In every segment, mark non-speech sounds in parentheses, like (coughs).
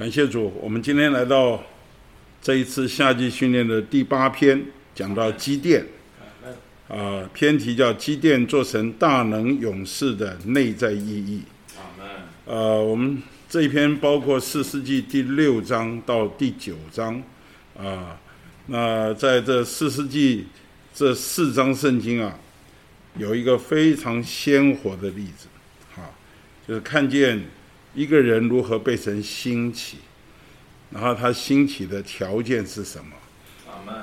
感谢主，我们今天来到这一次夏季训练的第八篇，讲到机电，啊，篇题叫“机电做成大能勇士的内在意义”。呃，我们这一篇包括四世纪第六章到第九章，啊，那在这四世纪这四章圣经啊，有一个非常鲜活的例子，啊，就是看见。一个人如何被神兴起，然后他兴起的条件是什么？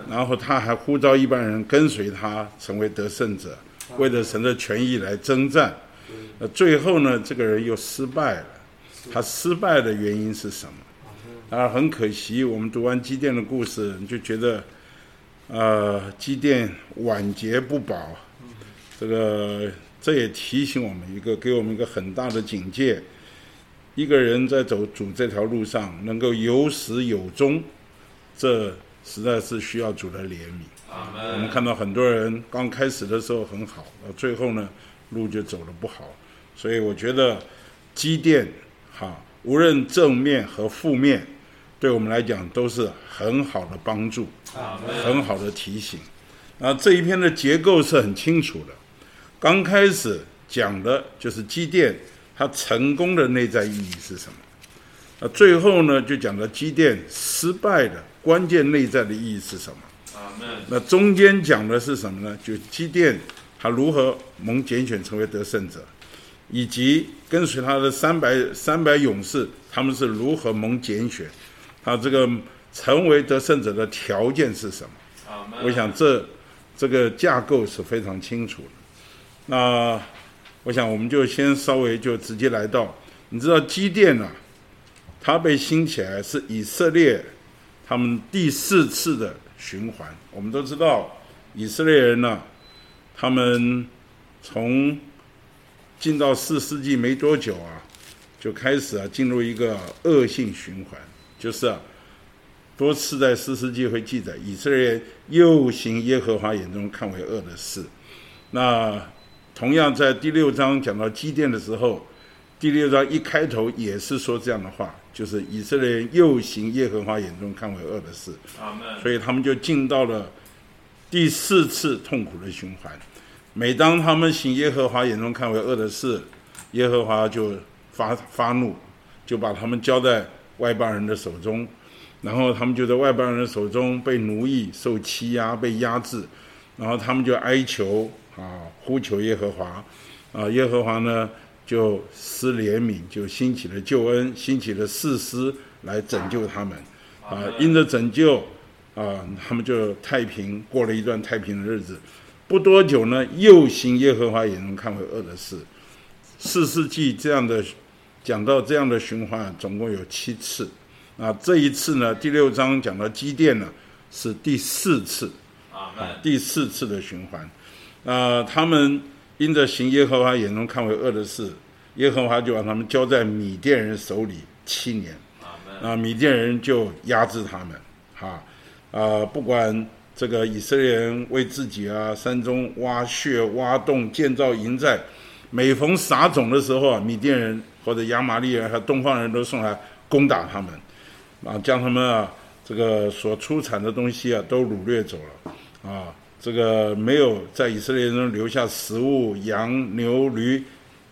然后他还呼召一般人跟随他，成为得胜者，为了神的权益来征战。那最后呢，这个人又失败了。他失败的原因是什么？啊，很可惜，我们读完基甸的故事，你就觉得，呃，基甸晚节不保。这个这也提醒我们一个，给我们一个很大的警戒。一个人在走主这条路上，能够有始有终，这实在是需要主的怜悯。我们看到很多人刚开始的时候很好，到最后呢，路就走得不好。所以我觉得积淀，哈，无论正面和负面，对我们来讲都是很好的帮助，很好的提醒。那这一篇的结构是很清楚的，刚开始讲的就是积淀。他成功的内在意义是什么？那最后呢，就讲到机电失败的关键内在的意义是什么？那中间讲的是什么呢？就机电他如何蒙拣选成为得胜者，以及跟随他的三百三百勇士，他们是如何蒙拣选？他这个成为得胜者的条件是什么？我想这这个架构是非常清楚的。那。我想，我们就先稍微就直接来到，你知道基甸啊，它被兴起来是以色列他们第四次的循环。我们都知道，以色列人呢，他们从进到四世纪没多久啊，就开始啊进入一个恶性循环，就是啊多次在四世纪会记载，以色列又行耶和华眼中看为恶的事，那。同样，在第六章讲到基甸的时候，第六章一开头也是说这样的话，就是以色列人又行耶和华眼中看为恶的事，所以他们就进到了第四次痛苦的循环。每当他们行耶和华眼中看为恶的事，耶和华就发发怒，就把他们交在外邦人的手中，然后他们就在外邦人的手中被奴役、受欺压、被压制，然后他们就哀求。啊，呼求耶和华，啊，耶和华呢就施怜悯，就兴起了救恩，兴起了誓师来拯救他们，啊，因着拯救，啊，他们就太平过了一段太平的日子。不多久呢，又行耶和华眼中看为恶的事。四世纪这样的讲到这样的循环，总共有七次。啊，这一次呢，第六章讲到基甸呢，是第四次，啊，第四次的循环。啊，他们因着行耶和华眼中看为恶的事，耶和华就把他们交在米甸人手里七年。啊，米甸人就压制他们。哈，啊，不管这个以色列人为自己啊山中挖穴挖洞建造营寨，每逢撒种的时候啊，米甸人或者亚玛利人和东方人都送来攻打他们，啊，将他们啊这个所出产的东西啊都掳掠走了。啊。这个没有在以色列中留下食物，羊、牛、驴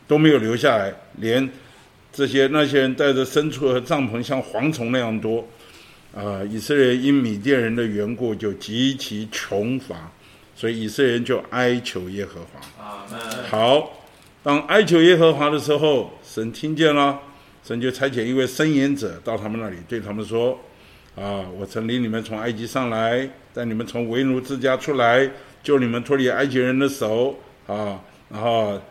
都没有留下来，连这些那些人带着牲畜和帐篷像蝗虫那样多，啊！以色列因米甸人的缘故就极其穷乏，所以以色列人就哀求耶和华。好，当哀求耶和华的时候，神听见了，神就差遣一位伸言者到他们那里，对他们说。啊！我曾领你们从埃及上来，带你们从为奴之家出来，救你们脱离埃及人的手啊！然后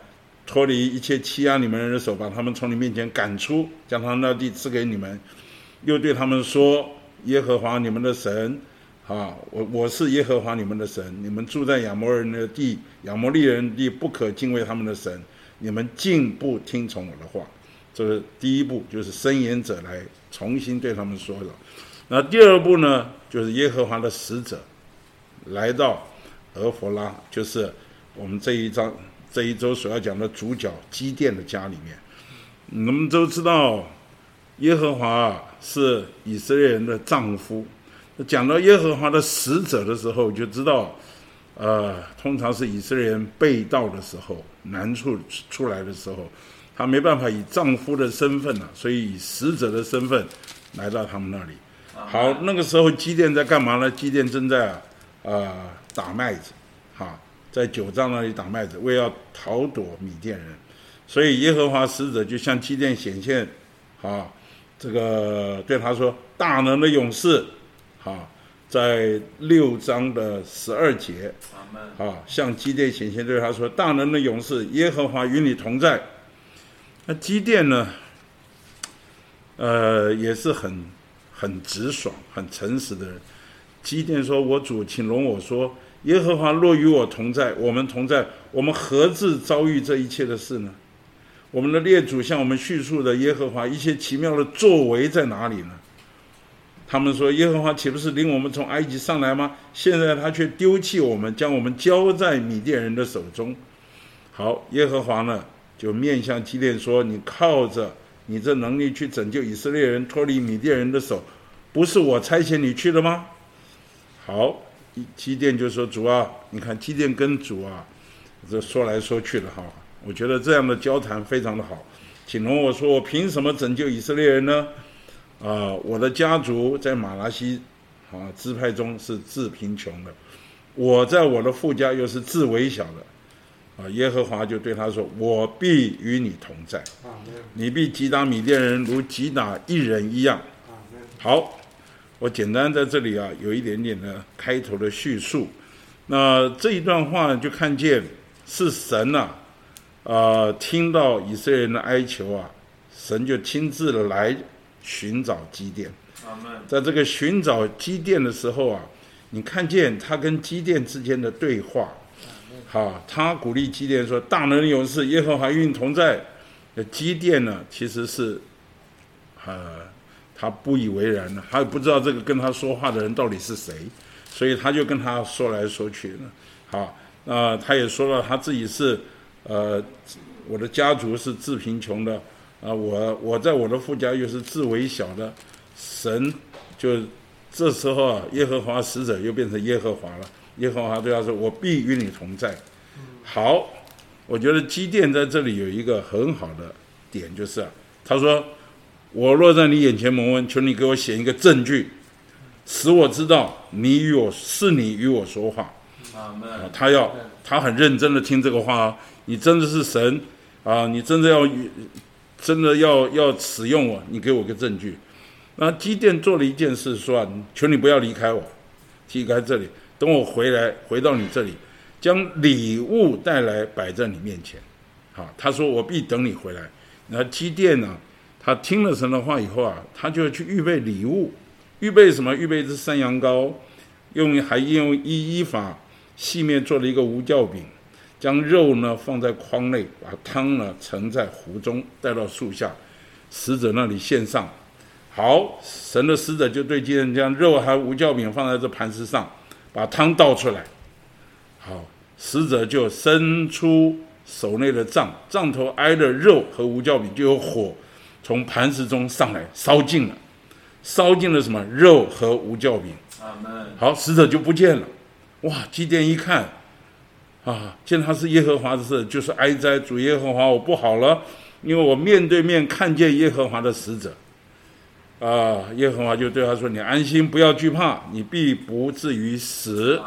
脱离一切欺压你们人的手，把他们从你面前赶出，将他们的地赐给你们。又对他们说：“耶和华你们的神啊，我我是耶和华你们的神。你们住在亚摩人的地、亚摩利人的地，不可敬畏他们的神。你们竟不听从我的话。”这是第一步，就是伸言者来重新对他们说了。那第二步呢，就是耶和华的使者来到俄弗拉，就是我们这一章这一周所要讲的主角基甸的家里面。我们都知道，耶和华是以色列人的丈夫。讲到耶和华的使者的时候，就知道，呃，通常是以色列人被盗的时候，难处出来的时候，他没办法以丈夫的身份呢，所以以使者的身份来到他们那里。好，那个时候基甸在干嘛呢？基甸正在啊打麦子，哈，在九丈那里打麦子，为要逃躲米甸人，所以耶和华使者就向基甸显现，啊，这个对他说：“大能的勇士。”啊，在六章的十二节，啊，向基甸显现对他说：“大能的勇士耶和华与你同在。”那基甸呢？呃，也是很很直爽、很诚实的人。基甸说：“我主，请容我说，耶和华若与我同在，我们同在，我们何至遭遇这一切的事呢？我们的列祖向我们叙述的耶和华一些奇妙的作为在哪里呢？”他们说：“耶和华岂不是领我们从埃及上来吗？现在他却丢弃我们，将我们交在米甸人的手中。”好，耶和华呢就面向基甸说：“你靠着你这能力去拯救以色列人脱离米甸人的手，不是我差遣你去的吗？”好，基甸就说：“主啊，你看基甸跟主啊这说来说去的哈，我觉得这样的交谈非常的好。请容我说，我凭什么拯救以色列人呢？”啊，我的家族在马拉西啊支派中是自贫穷的，我在我的父家又是自微小的，啊，耶和华就对他说：“我必与你同在，你必击打米甸人如击打一人一样。”好，我简单在这里啊有一点点的开头的叙述，那这一段话就看见是神呐，啊，听到以色列人的哀求啊，神就亲自来。寻找基甸，在这个寻找基甸的时候啊，你看见他跟基甸之间的对话，好，他鼓励基甸说：“大能勇士耶和华与你同在。”那基甸呢，其实是，呃，他不以为然了，他也不知道这个跟他说话的人到底是谁，所以他就跟他说来说去呢。好，那他也说了他自己是，呃，我的家族是自贫穷的。啊，我我在我的富家又是自微小的，神就这时候啊，耶和华使者又变成耶和华了。耶和华对他说：“我必与你同在。”好，我觉得基甸在这里有一个很好的点，就是啊，他说：“我若在你眼前蒙恩，求你给我写一个证据，使我知道你与我是你与我说话。”啊，他要他很认真的听这个话啊，你真的是神啊，你真的要与。真的要要使用我，你给我个证据。那基甸做了一件事，说：“求你不要离开我，离开这里，等我回来，回到你这里，将礼物带来摆在你面前。”好，他说：“我必等你回来。”那基甸呢？他听了神的话以后啊，他就要去预备礼物，预备什么？预备一只山羊羔，用还用一一法细面做了一个无酵饼。将肉呢放在筐内，把汤呢盛在壶中，带到树下，使者那里献上。好，神的使者就对基人将肉和无酵饼放在这盘子上，把汤倒出来。好，使者就伸出手内的杖，杖头挨着肉和无酵饼，就有火从磐石中上来，烧尽了，烧尽了什么肉和无酵饼。好，死者就不见了。哇，祭奠一看。啊！见他是耶和华的事，就是哀哉，主耶和华，我不好了，因为我面对面看见耶和华的使者。啊！耶和华就对他说：“你安心，不要惧怕，你必不至于死。”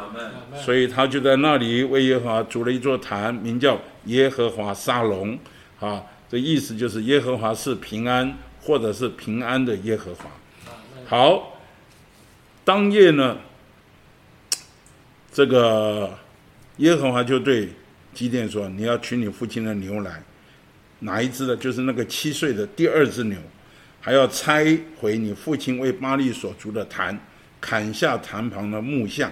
所以他就在那里为耶和华筑了一座坛，名叫耶和华沙龙。啊，这意思就是耶和华是平安，或者是平安的耶和华。好，当夜呢，(tsk) 这个。耶和华就对基甸说：“你要取你父亲的牛来，哪一只呢？就是那个七岁的第二只牛，还要拆毁你父亲为巴利所筑的坛，砍下坛旁的木像，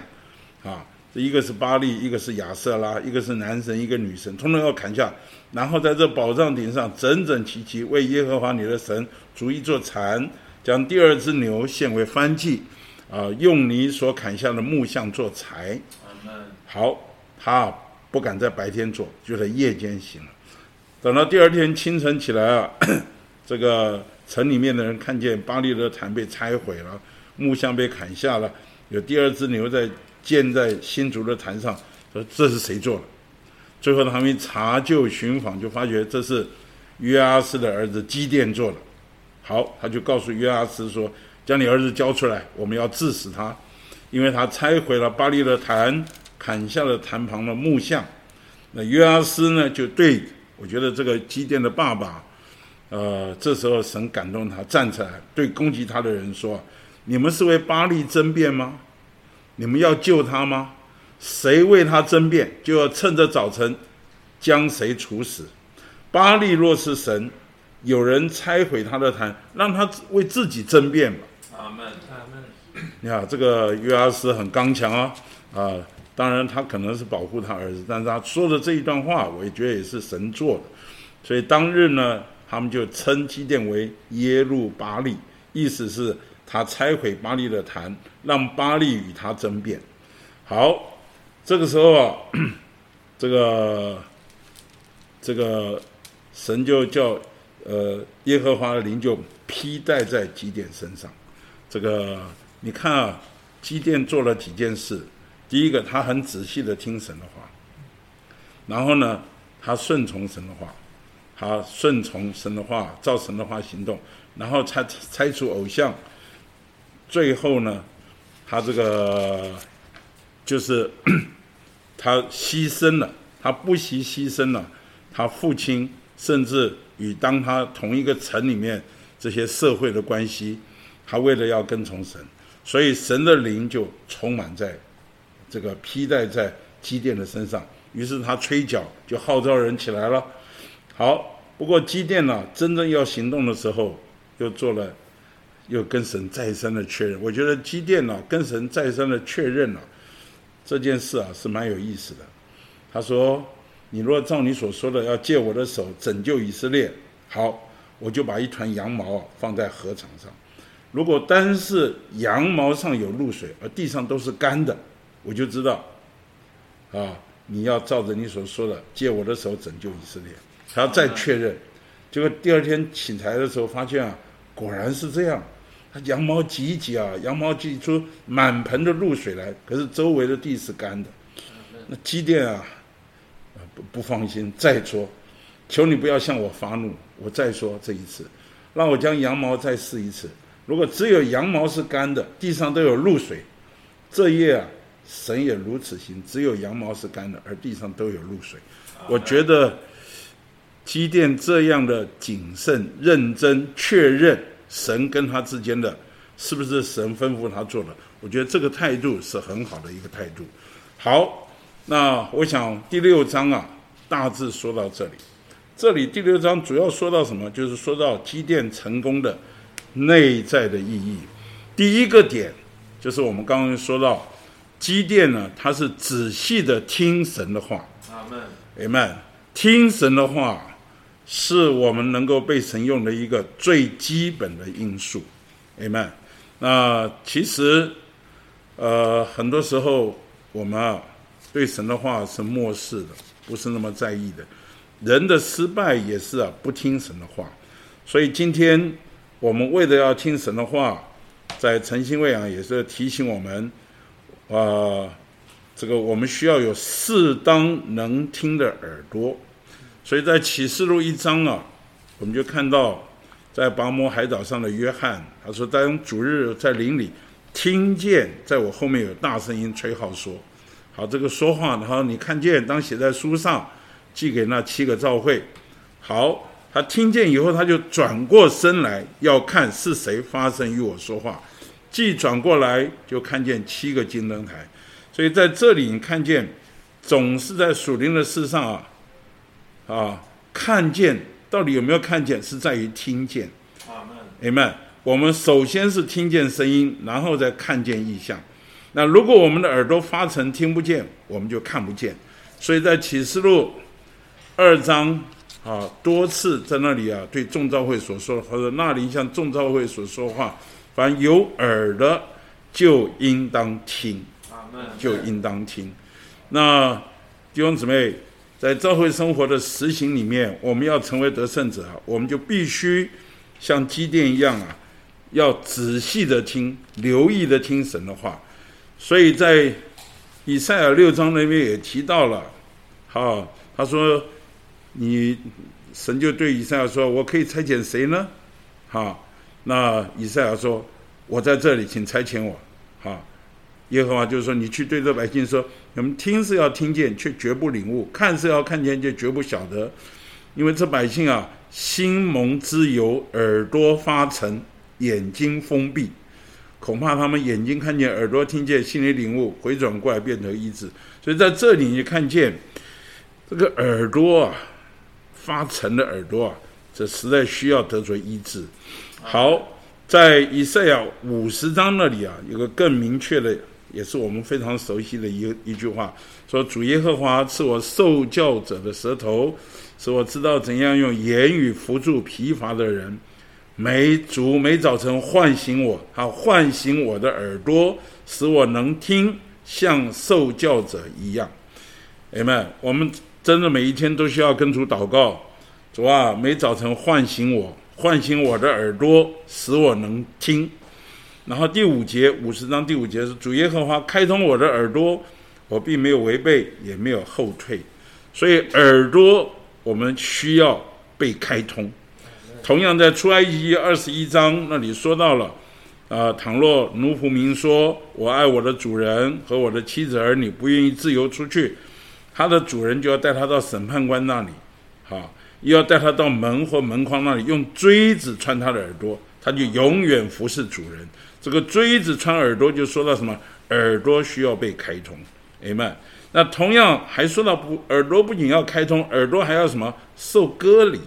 啊，这一个是巴利，一个是亚瑟拉，一个是男神，一个女神，通通要砍下，然后在这宝藏顶上整整齐齐为耶和华你的神逐一座坛，将第二只牛献为燔祭，啊，用你所砍下的木像做柴。好。他不敢在白天做，就在夜间行了。等到第二天清晨起来啊，(coughs) 这个城里面的人看见巴利的坛被拆毁了，木像被砍下了，有第二只牛在建在新竹的坛上，说这是谁做的？最后他们查究寻访，就发觉这是约阿斯的儿子基甸做的。好，他就告诉约阿斯说：“将你儿子交出来，我们要治死他，因为他拆毁了巴利的坛，砍下了坛旁的木像。”那约阿斯呢，就对我觉得这个基甸的爸爸，呃，这时候神感动他站起来，对攻击他的人说：“你们是为巴利争辩吗？你们要救他吗？谁为他争辩，就要趁着早晨将谁处死。巴利若是神，有人拆毁他的坛，让他为自己争辩吧。”阿门，阿门。你看这个约阿斯很刚强啊，啊。当然，他可能是保护他儿子，但是他说的这一段话，我也觉得也是神做的。所以当日呢，他们就称基甸为耶路巴利，意思是他拆毁巴利的坛，让巴利与他争辩。好，这个时候啊，(clears throat) 这个这个神就叫呃耶和华的灵就披戴在基甸身上。这个你看啊，基甸做了几件事。第一个，他很仔细的听神的话，然后呢，他顺从神的话，他顺从神的话，照神的话行动，然后拆拆除偶像，最后呢，他这个就是 (coughs) 他牺牲了，他不惜牺牲了他父亲，甚至与当他同一个城里面这些社会的关系，他为了要跟从神，所以神的灵就充满在。这个披戴在基甸的身上，于是他吹角就号召人起来了。好，不过基甸呢，真正要行动的时候，又做了，又跟神再三的确认。我觉得基甸呢，跟神再三的确认了这件事啊，是蛮有意思的。他说：“你若照你所说的要借我的手拯救以色列，好，我就把一团羊毛啊放在禾场上。如果单是羊毛上有露水，而地上都是干的。”我就知道，啊，你要照着你所说的借我的手拯救以色列，还要再确认。结果第二天起来的时候，发现啊，果然是这样。羊毛挤一挤啊，羊毛挤出满盆的露水来，可是周围的地是干的。那机电啊，不不放心，再说，求你不要向我发怒，我再说这一次，让我将羊毛再试一次。如果只有羊毛是干的，地上都有露水，这夜啊。神也如此行，只有羊毛是干的，而地上都有露水。我觉得机电这样的谨慎、认真、确认神跟他之间的是不是神吩咐他做的，我觉得这个态度是很好的一个态度。好，那我想第六章啊，大致说到这里。这里第六章主要说到什么？就是说到积淀成功的内在的意义。第一个点就是我们刚刚说到。积淀呢，它是仔细的听神的话。阿门。阿门。听神的话，是我们能够被神用的一个最基本的因素。阿门。那其实，呃，很多时候我们啊，对神的话是漠视的，不是那么在意的。人的失败也是啊，不听神的话。所以今天我们为了要听神的话，在诚心喂养也是提醒我们。啊，这个我们需要有适当能听的耳朵，所以在启示录一章啊，我们就看到在拔摩海岛上的约翰，他说当主日在林里听见，在我后面有大声音吹号说，好这个说话，然后你看见当写在书上，寄给那七个召会，好，他听见以后他就转过身来要看是谁发声与我说话。既转过来就看见七个金灯台，所以在这里你看见，总是在属灵的事上啊，啊，看见到底有没有看见，是在于听见。阿门。Amen。我们首先是听见声音，然后再看见意象。那如果我们的耳朵发沉听不见，我们就看不见。所以在启示录二章啊，多次在那里啊，对众召会所说，或者那里向众召会所说话。凡有耳的，就应当听，就应当听。那弟兄姊妹，在教会生活的实行里面，我们要成为得胜者，我们就必须像机电一样啊，要仔细的听，留意的听神的话。所以在以赛亚六章那边也提到了，好，他说你神就对以赛亚说：“我可以差遣谁呢？”好，那以赛亚说：“我在这里，请差遣我。”好，耶和华就是说：“你去对这百姓说，你们听是要听见，却绝不领悟；看是要看见，却绝不晓得。因为这百姓啊，心蒙之油，耳朵发沉，眼睛封闭。”恐怕他们眼睛看见，耳朵听见，心里领悟，回转过来变得医治。所以在这里，你看见这个耳朵啊，发沉的耳朵啊，这实在需要得着医治。好，在以赛亚五十章那里啊，有个更明确的，也是我们非常熟悉的一一句话，说：“主耶和华赐我受教者的舌头，使我知道怎样用言语扶助疲乏的人。”每主每早晨唤醒我，他唤醒我的耳朵，使我能听，像受教者一样。哎们，我们真的每一天都需要跟主祷告，主啊，每早晨唤醒我，唤醒我的耳朵，使我能听。然后第五节五十章第五节是主耶和华开通我的耳朵，我并没有违背，也没有后退。所以耳朵我们需要被开通。同样在出埃及二十一章那里说到了，啊，倘若奴仆民说：“我爱我的主人和我的妻子儿女，不愿意自由出去，他的主人就要带他到审判官那里，好，又要带他到门或门框那里，用锥子穿他的耳朵，他就永远服侍主人。这个锥子穿耳朵，就说到什么？耳朵需要被开通。哎们，那同样还说到不，耳朵不仅要开通，耳朵还要什么？受割礼。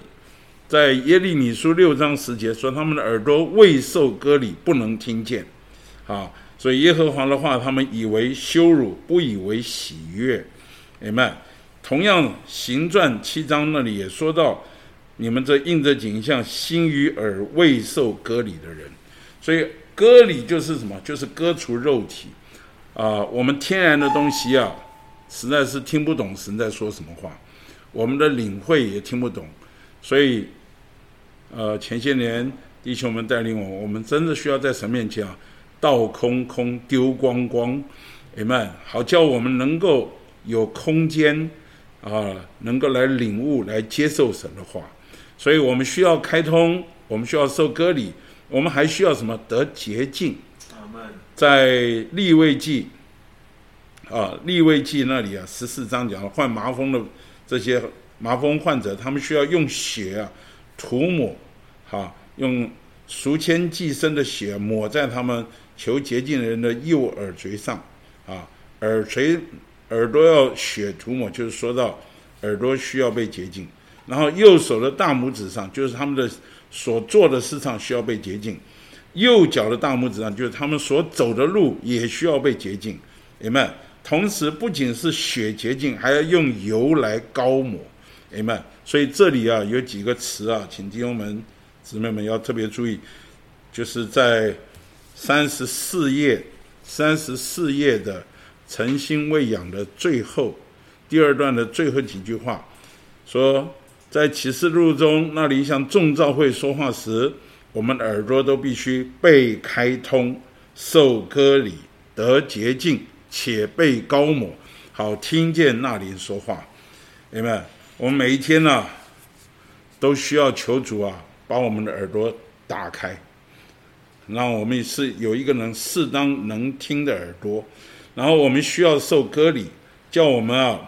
在耶利米书六章十节说，他们的耳朵未受割礼，不能听见，啊，所以耶和华的话，他们以为羞辱，不以为喜悦。哎们，同样行传七章那里也说到，你们这印着景象，心与耳未受割礼的人，所以割礼就是什么？就是割除肉体啊，我们天然的东西啊，实在是听不懂神在说什么话，我们的领会也听不懂，所以。呃，前些年弟兄们带领我，我们真的需要在神面前啊，倒空空丢光光，amen，好叫我们能够有空间啊，能够来领悟、来接受神的话。所以我们需要开通，我们需要受割礼，我们还需要什么？得洁净。在立位记啊，立位记那里啊，十四章讲患麻风的这些麻风患者，他们需要用血啊。涂抹，哈，用赎愆寄生的血抹在他们求洁净的人的右耳垂上，啊，耳垂耳朵要血涂抹，就是说到耳朵需要被洁净。然后右手的大拇指上，就是他们的所做的市场需要被洁净；右脚的大拇指上，就是他们所走的路也需要被洁净。明白？同时，不仅是血洁净，还要用油来膏抹。明白？所以这里啊有几个词啊，请弟兄们、姊妹们要特别注意，就是在三十四页、三十四页的诚心喂养的最后第二段的最后几句话，说在启示录中那里向众召会说话时，我们耳朵都必须被开通、受割礼、得洁净，且被高抹，好听见那里说话，明白？我们每一天呢，都需要求主啊，把我们的耳朵打开，让我们是有一个能适当能听的耳朵。然后我们需要受割礼，叫我们啊，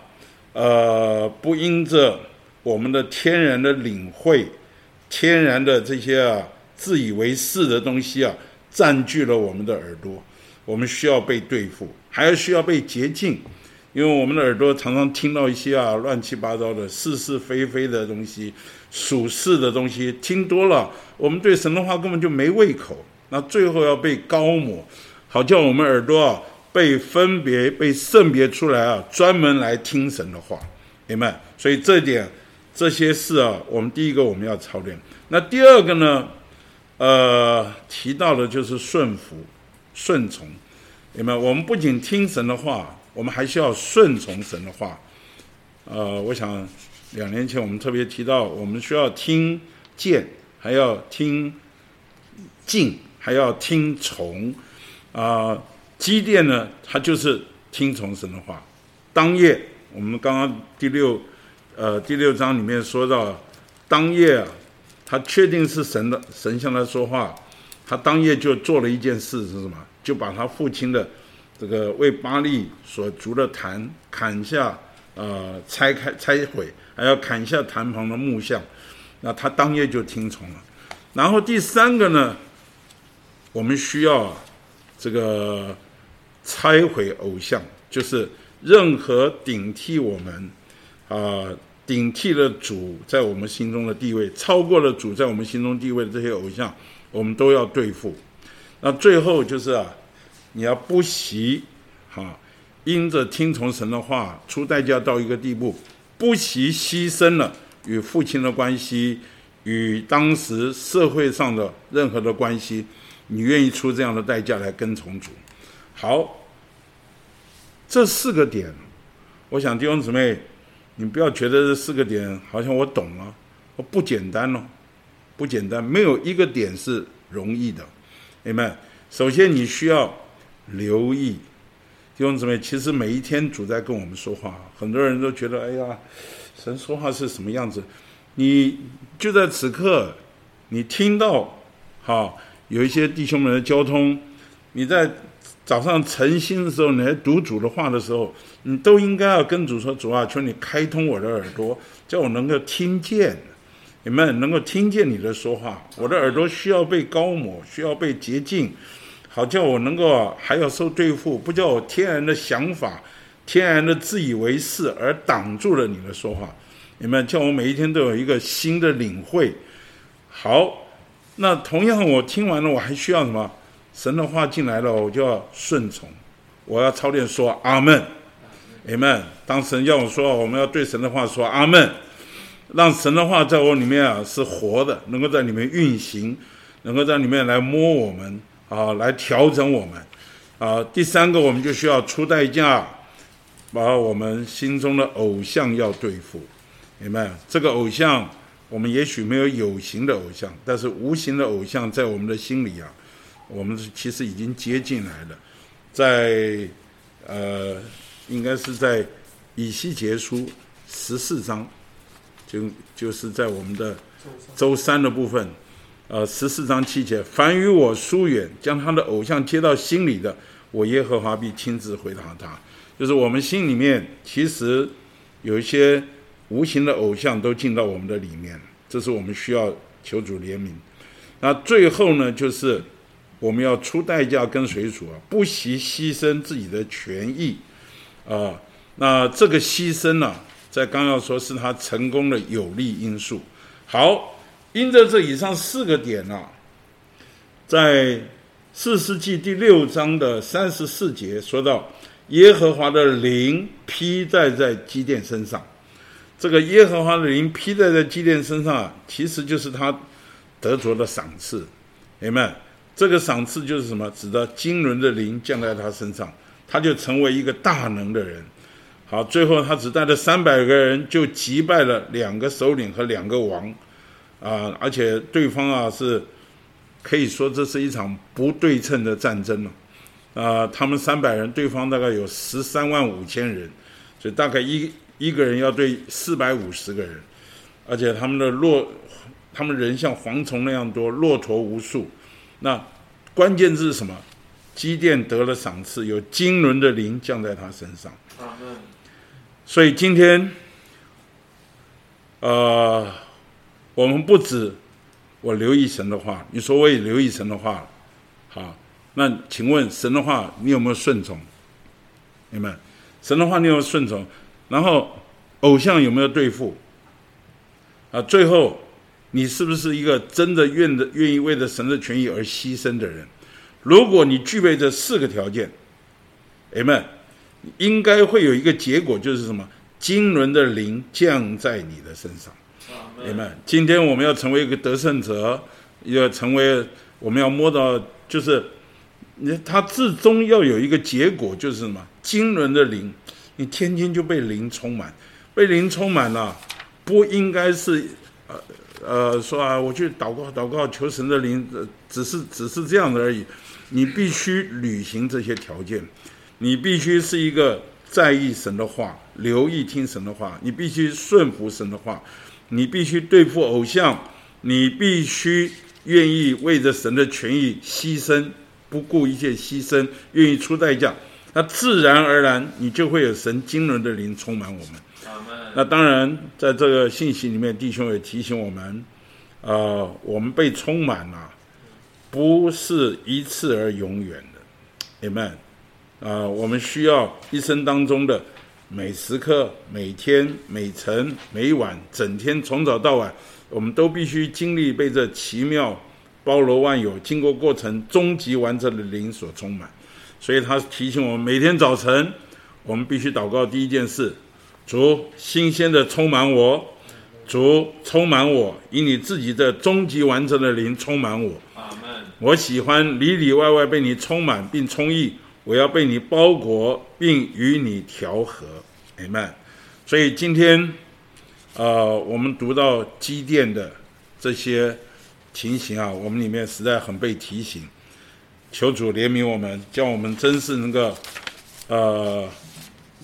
呃，不因着我们的天然的领会、天然的这些啊自以为是的东西啊，占据了我们的耳朵。我们需要被对付，还要需要被洁净。因为我们的耳朵常常听到一些啊乱七八糟的是是非非的东西，属世的东西听多了，我们对神的话根本就没胃口。那最后要被高抹，好叫我们耳朵啊被分别、被圣别出来啊，专门来听神的话，明白？所以这点这些事啊，我们第一个我们要操练。那第二个呢？呃，提到的就是顺服、顺从，明白？我们不仅听神的话。我们还需要顺从神的话，呃，我想两年前我们特别提到，我们需要听见，还要听敬，还要听从。啊，基甸呢，他就是听从神的话。当夜，我们刚刚第六，呃，第六章里面说到，当夜啊，他确定是神的，神向他说话，他当夜就做了一件事是什么？就把他父亲的这个为巴利所筑的坛砍下，呃，拆开拆毁，还要砍下坛旁的木像，那他当夜就听从了。然后第三个呢，我们需要这个拆毁偶像，就是任何顶替我们，啊，顶替了主在我们心中的地位，超过了主在我们心中地位的这些偶像，我们都要对付。那最后就是啊，你要不惜哈，因着听从神的话，出代价到一个地步，不惜牺牲了与父亲的关系，与当时社会上的任何的关系，你愿意出这样的代价来跟从主。好，这四个点，我想弟兄姊妹，你不要觉得这四个点好像我懂了，我不简单哦，不简单，没有一个点是容易的。明白？首先，你需要留意弟兄姊妹。其实每一天主在跟我们说话，很多人都觉得，哎呀，神说话是什么样子？你就在此刻，你听到，哈，有一些弟兄们的交通，你在早上晨兴的时候，你来读主的话的时候，你都应该要跟主说：主啊，求你开通我的耳朵，叫我能够听见。你们能够听见你的说话，我的耳朵需要被高抹，需要被洁净，好叫我能够还要受对付，不叫我天然的想法、天然的自以为是而挡住了你的说话。你们叫我每一天都有一个新的领会。好，那同样我听完了，我还需要什么？神的话进来了，我就要顺从，我要操练说阿门。你们当神要我说，我们要对神的话说阿门。让神的话在我里面啊是活的，能够在里面运行，能够在里面来摸我们啊，来调整我们啊。第三个，我们就需要出代价，把我们心中的偶像要对付，明白？这个偶像，我们也许没有有形的偶像，但是无形的偶像在我们的心里啊，我们其实已经接进来了。在呃，应该是在以西结书十四章。就就是在我们的周三的部分，呃，十四章七节，凡与我疏远，将他的偶像接到心里的，我耶和华必亲自回答他。就是我们心里面其实有一些无形的偶像都进到我们的里面，这是我们需要求主怜悯。那最后呢，就是我们要出代价跟随主啊，不惜牺牲自己的权益啊。那这个牺牲呢？在刚要说是他成功的有利因素。好，因着这以上四个点啊，在四世纪第六章的三十四节说到，耶和华的灵披在在基甸身上。这个耶和华的灵披在在基甸身上啊，其实就是他得着的赏赐。明白？这个赏赐就是什么？指的经纶的灵降在他身上，他就成为一个大能的人。好，最后他只带了三百个人，就击败了两个首领和两个王，啊，而且对方啊是可以说这是一场不对称的战争了，啊，他们三百人，对方大概有十三万五千人，所以大概一一个人要对四百五十个人，而且他们的骆，他们人像蝗虫那样多，骆驼无数，那关键字是什么？基甸得了赏赐，有金轮的灵降在他身上。所以今天，呃，我们不止我留意神的话，你说我也留意神的话，好，那请问神的话你有没有顺从？明白？神的话你有没有顺从？然后偶像有没有对付？啊，最后你是不是一个真的愿的愿意为了神的权益而牺牲的人？如果你具备这四个条件，Amen。应该会有一个结果，就是什么？经纶的灵降在你的身上，明白？今天我们要成为一个得胜者，要成为我们要摸到，就是你他至终要有一个结果，就是什么？经纶的灵，你天天就被灵充满，被灵充满了，不应该是呃呃说啊，我去祷告祷告求神的灵，只是只是这样的而已。你必须履行这些条件，你必须是一个在意神的话，留意听神的话，你必须顺服神的话，你必须对付偶像，你必须愿意为着神的权益牺牲，不顾一切牺牲，愿意出代价，那自然而然你就会有神惊人的灵充满我们。那当然，在这个信息里面，弟兄也提醒我们，呃，我们被充满了、不是一次而永远的，amen。啊、我们需要一生当中的每时刻、每天、每晨、每晚，整天从早到晚，我们都必须经历被这奇妙、包罗万有、经过过程、终极完成的灵所充满。所以他提醒我们，每天早晨我们必须祷告第一件事：主新鲜的充满我，主充满我，以你自己的终极完成的灵充满我。我喜欢里里外外被你充满并充溢，我要被你包裹并与你调和，amen。所以今天，呃，我们读到基甸的这些情形啊，我们里面实在很被提醒，求主怜悯我们，叫我们真是能够，呃，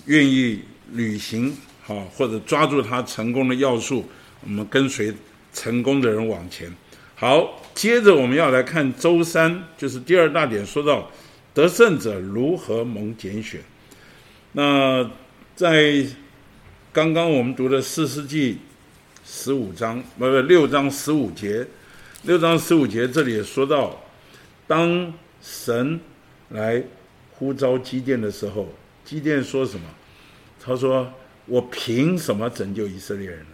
愿意履行好、或者抓住他成功的要素，我们跟随成功的人往前。好，接着我们要来看周三，就是第二大点，说到得胜者如何蒙拣选。那在刚刚我们读的四世纪十五章，不不六章十五节，六章十五节这里也说到，当神来呼召基甸的时候，基甸说什么？他说：“我凭什么拯救以色列人呢？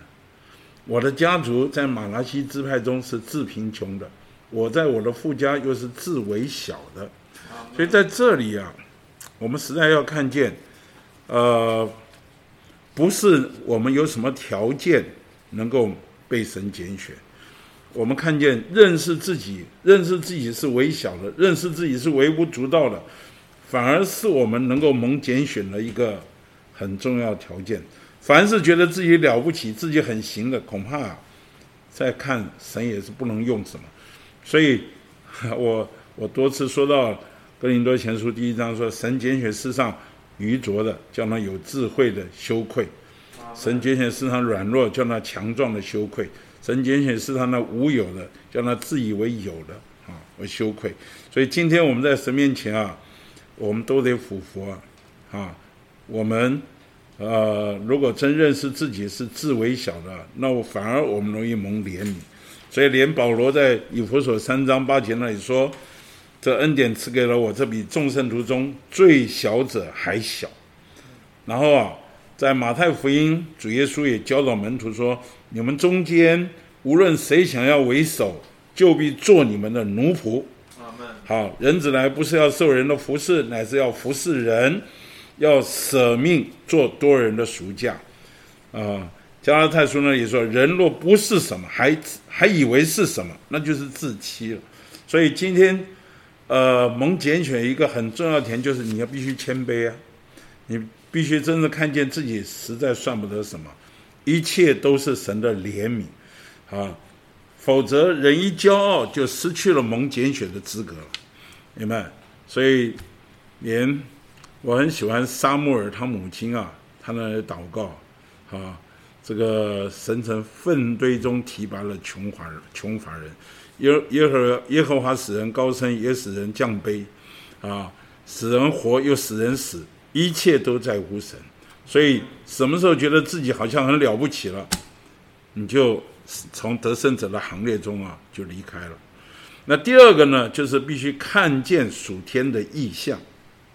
我的家族在马拉西支派中是自贫穷的，我在我的父家又是自为小的。所以在这里啊，我们实在要看见，呃，不是我们有什么条件能够被神拣选，我们看见认识自己，认识自己是微小的，认识自己是微不足道的，反而是我们能够蒙拣选的一个很重要的条件。凡是觉得自己了不起、自己很行的，恐怕、再看神也是不能用什么。所以，(laughs) 我我多次说到哥林多前书第一章说，神拣选世上愚拙的，叫那有智慧的羞愧；神拣选世上软弱，叫那强壮的羞愧；神拣选世上那无有的，叫那自以为有的啊我羞愧。所以今天我们在神面前啊，我们都得俯伏啊，啊，我们。呃，如果真认识自己是自为小的，那我反而我们容易蒙怜悯。所以，连保罗在以弗所三章八节那里说：“这恩典赐给了我，这比众圣徒中最小者还小。”然后啊，在马太福音，主耶稣也教导门徒说：“你们中间无论谁想要为首，就必做你们的奴仆。”好，人子来不是要受人的服侍，乃是要服侍人。要舍命做多人的赎价，啊，加拉太书呢也说，人若不是什么，还还以为是什么，那就是自欺了。所以今天，呃，蒙拣选一个很重要的点就是你要必须谦卑啊，你必须真的看见自己实在算不得什么，一切都是神的怜悯，啊，否则人一骄傲就失去了蒙拣选的资格了，明白？所以连。我很喜欢沙穆尔他母亲啊，他那祷告，啊，这个神从粪堆中提拔了穷乏人，穷乏人，耶耶和耶和华使人高升，也使人降卑，啊，使人活又使人死，一切都在无神。所以什么时候觉得自己好像很了不起了，你就从得胜者的行列中啊就离开了。那第二个呢，就是必须看见属天的意象。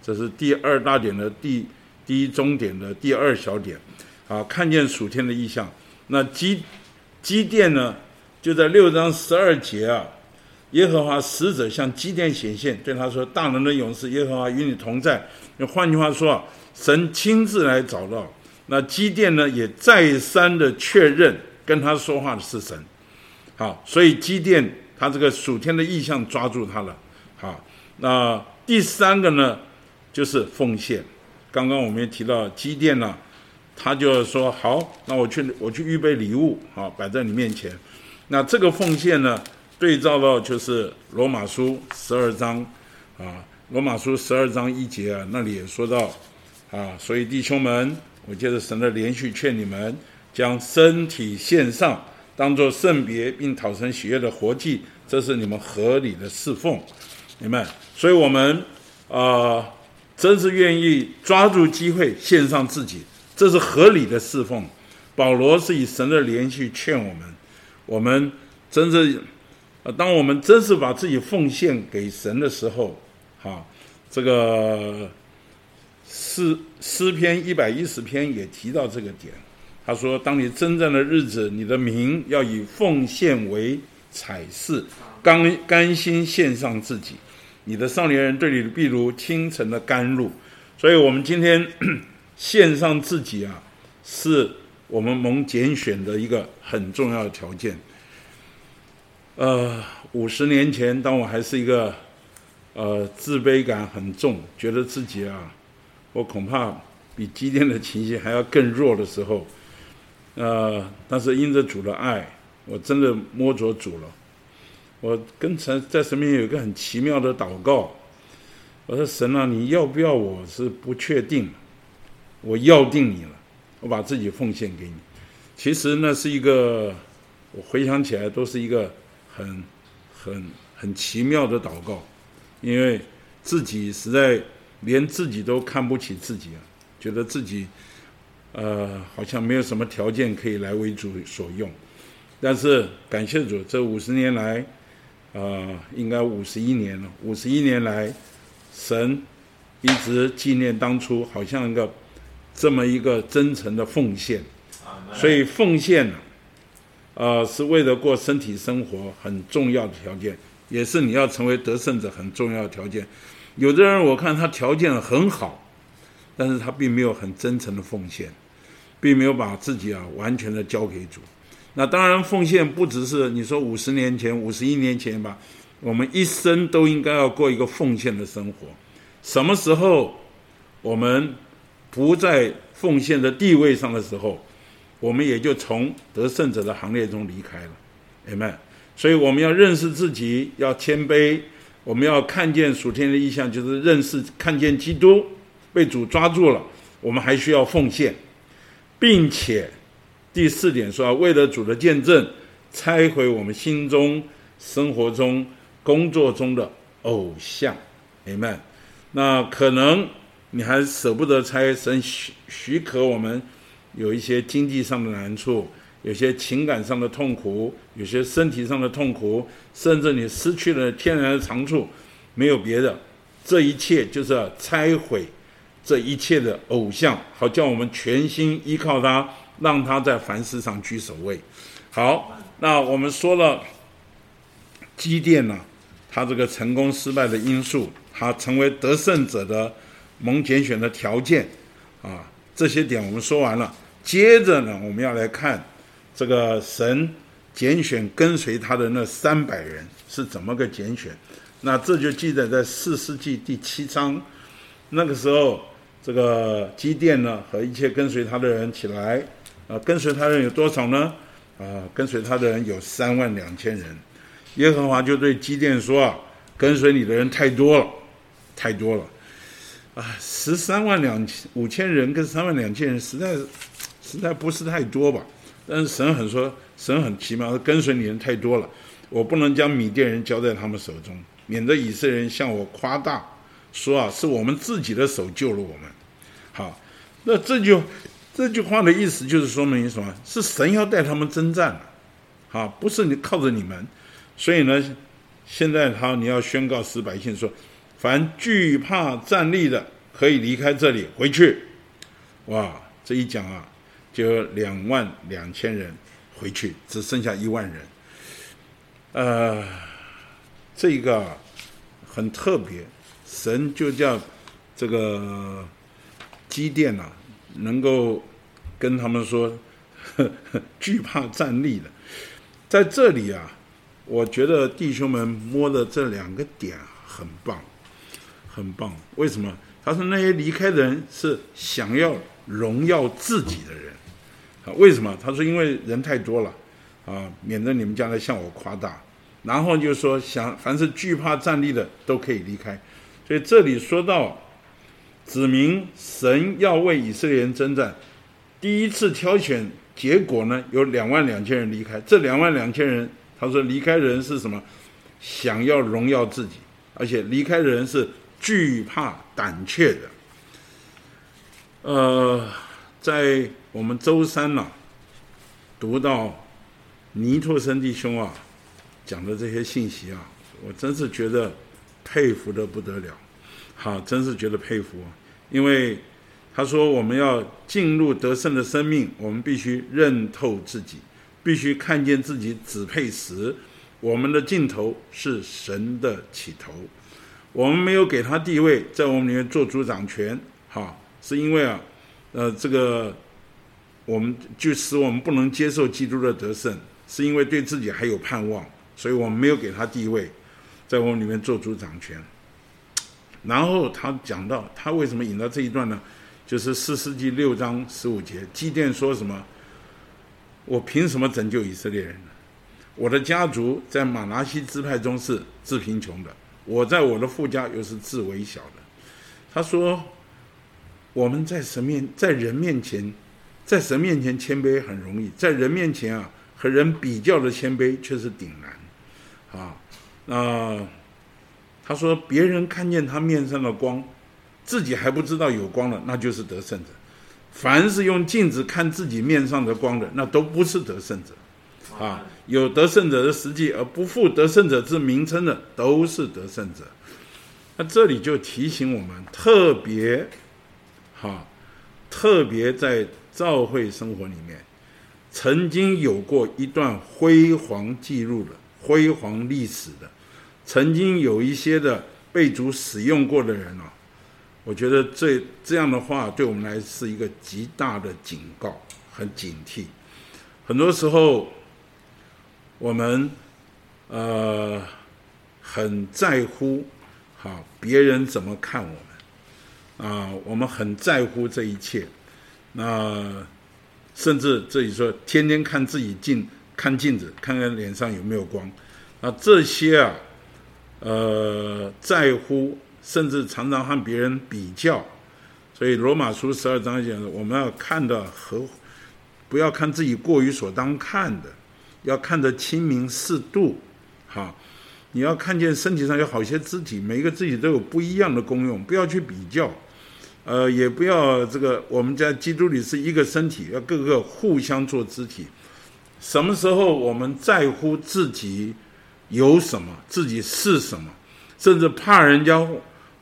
这是第二大点的第第一中点的第二小点，啊，看见属天的意象。那基基甸呢，就在六章十二节啊，耶和华使者向基甸显现，对他说：“大能的勇士，耶和华与你同在。”那换句话说啊，神亲自来找到。那基甸呢，也再三的确认跟他说话的是神。好，所以基甸他这个属天的意象抓住他了。好，那第三个呢？就是奉献，刚刚我们也提到基甸呢，他就是说好，那我去我去预备礼物，好摆在你面前。那这个奉献呢，对照到就是罗马书十二章啊，罗马书十二章一节啊，那里也说到啊，所以弟兄们，我接着神的连续劝你们，将身体献上，当作圣别，并讨神喜悦的活祭，这是你们合理的侍奉。你们，所以我们啊，真是愿意抓住机会献上自己，这是合理的侍奉。保罗是以神的连续劝我们，我们真是，呃，当我们真是把自己奉献给神的时候，哈，这个诗诗篇一百一十篇也提到这个点。他说：“当你征战的日子，你的名要以奉献为彩饰，甘甘心献上自己。”你的少年人对你的譬如清晨的甘露，所以我们今天 (coughs) 献上自己啊，是我们蒙拣选的一个很重要的条件。呃，五十年前，当我还是一个呃自卑感很重，觉得自己啊，我恐怕比今天的情绪还要更弱的时候，呃，但是因着主的爱，我真的摸着主了。我跟神在神面前有一个很奇妙的祷告，我说神啊，你要不要我是不确定，我要定你了，我把自己奉献给你。其实那是一个，我回想起来都是一个很很很奇妙的祷告，因为自己实在连自己都看不起自己啊，觉得自己呃好像没有什么条件可以来为主所用，但是感谢主，这五十年来。呃，应该五十一年了。五十一年来，神一直纪念当初，好像一个这么一个真诚的奉献。所以奉献呢，呃，是为了过身体生活很重要的条件，也是你要成为得胜者很重要的条件。有的人我看他条件很好，但是他并没有很真诚的奉献，并没有把自己啊完全的交给主。那当然，奉献不只是你说五十年前、五十一年前吧，我们一生都应该要过一个奉献的生活。什么时候我们不在奉献的地位上的时候，我们也就从得胜者的行列中离开了。Amen。所以我们要认识自己，要谦卑，我们要看见属天的意象，就是认识、看见基督被主抓住了，我们还需要奉献，并且。第四点说，为了主的见证，拆毁我们心中、生活中、工作中的偶像，Amen。那可能你还舍不得拆，神许许可我们有一些经济上的难处，有些情感上的痛苦，有些身体上的痛苦，甚至你失去了天然的长处，没有别的，这一切就是要拆毁这一切的偶像，好叫我们全心依靠他。让他在凡事上居首位。好，那我们说了，积淀呢，他这个成功失败的因素，他成为得胜者的蒙拣选的条件，啊，这些点我们说完了。接着呢，我们要来看这个神拣选跟随他的那三百人是怎么个拣选。那这就记载在四世纪第七章，那个时候，这个基甸呢和一切跟随他的人起来。啊，跟随他的人有多少呢？啊，跟随他的人有三万两千人。耶和华就对基甸说：“啊，跟随你的人太多了，太多了。啊，十三万两千五千人跟三万两千人，实在实在不是太多吧？但是神很说，神很奇妙，跟随你的人太多了，我不能将米甸人交在他们手中，免得以色列人向我夸大，说啊，是我们自己的手救了我们。好，那这就。”这句话的意思就是说明什么？是神要带他们征战好，不是你靠着你们。所以呢，现在他你要宣告使百姓说：凡惧怕站立的，可以离开这里回去。哇，这一讲啊，就两万两千人回去，只剩下一万人。呃，这个很特别，神就叫这个机电呐。能够跟他们说 (laughs) 惧怕站立的，在这里啊，我觉得弟兄们摸的这两个点很棒，很棒。为什么？他说那些离开的人是想要荣耀自己的人啊？为什么？他说因为人太多了，啊，免得你们将来向我夸大。然后就说想凡是惧怕站立的都可以离开。所以这里说到指明神要为以色列人征战，第一次挑选结果呢，有两万两千人离开。这两万两千人，他说离开的人是什么？想要荣耀自己，而且离开的人是惧怕胆怯的。呃，在我们周三呢，读到尼托森弟兄啊讲的这些信息啊，我真是觉得佩服的不得了。好，真是觉得佩服，因为他说我们要进入得胜的生命，我们必须认透自己，必须看见自己只配时。我们的尽头是神的起头，我们没有给他地位，在我们里面做主掌权，哈，是因为啊，呃，这个我们就使我们不能接受基督的得胜，是因为对自己还有盼望，所以我们没有给他地位，在我们里面做主掌权。然后他讲到他为什么引到这一段呢？就是四世纪六章十五节，基甸说什么？我凭什么拯救以色列人？我的家族在马拿西支派中是致贫穷的，我在我的父家又是自微小的。他说：“我们在神面，在人面前，在神面前谦卑很容易，在人面前啊，和人比较的谦卑却是顶难。”啊，那他说：“别人看见他面上的光，自己还不知道有光了，那就是得胜者。凡是用镜子看自己面上的光的，那都不是得胜者。”啊，有得胜者的实际，而不负得胜者之名称的，都是得胜者。那这里就提醒我们，特别，哈，特别在教会生活里面，曾经有过一段辉煌记录的、辉煌历史的，曾经有一些的被主使用过的人啊，我觉得这这样的话，对我们来是一个极大的警告和警惕。很多时候。我们呃很在乎，好别人怎么看我们啊？我们很在乎这一切，那甚至这里说天天看自己镜看镜子，看看脸上有没有光，那这些啊呃在乎，甚至常常和别人比较，所以罗马书十二章讲，我们要看的和不要看自己过于所当看的。要看得清明适度，哈，你要看见身体上有好些肢体，每一个肢体都有不一样的功用，不要去比较，呃，也不要这个，我们在基督里是一个身体，要各个互相做肢体。什么时候我们在乎自己有什么，自己是什么，甚至怕人家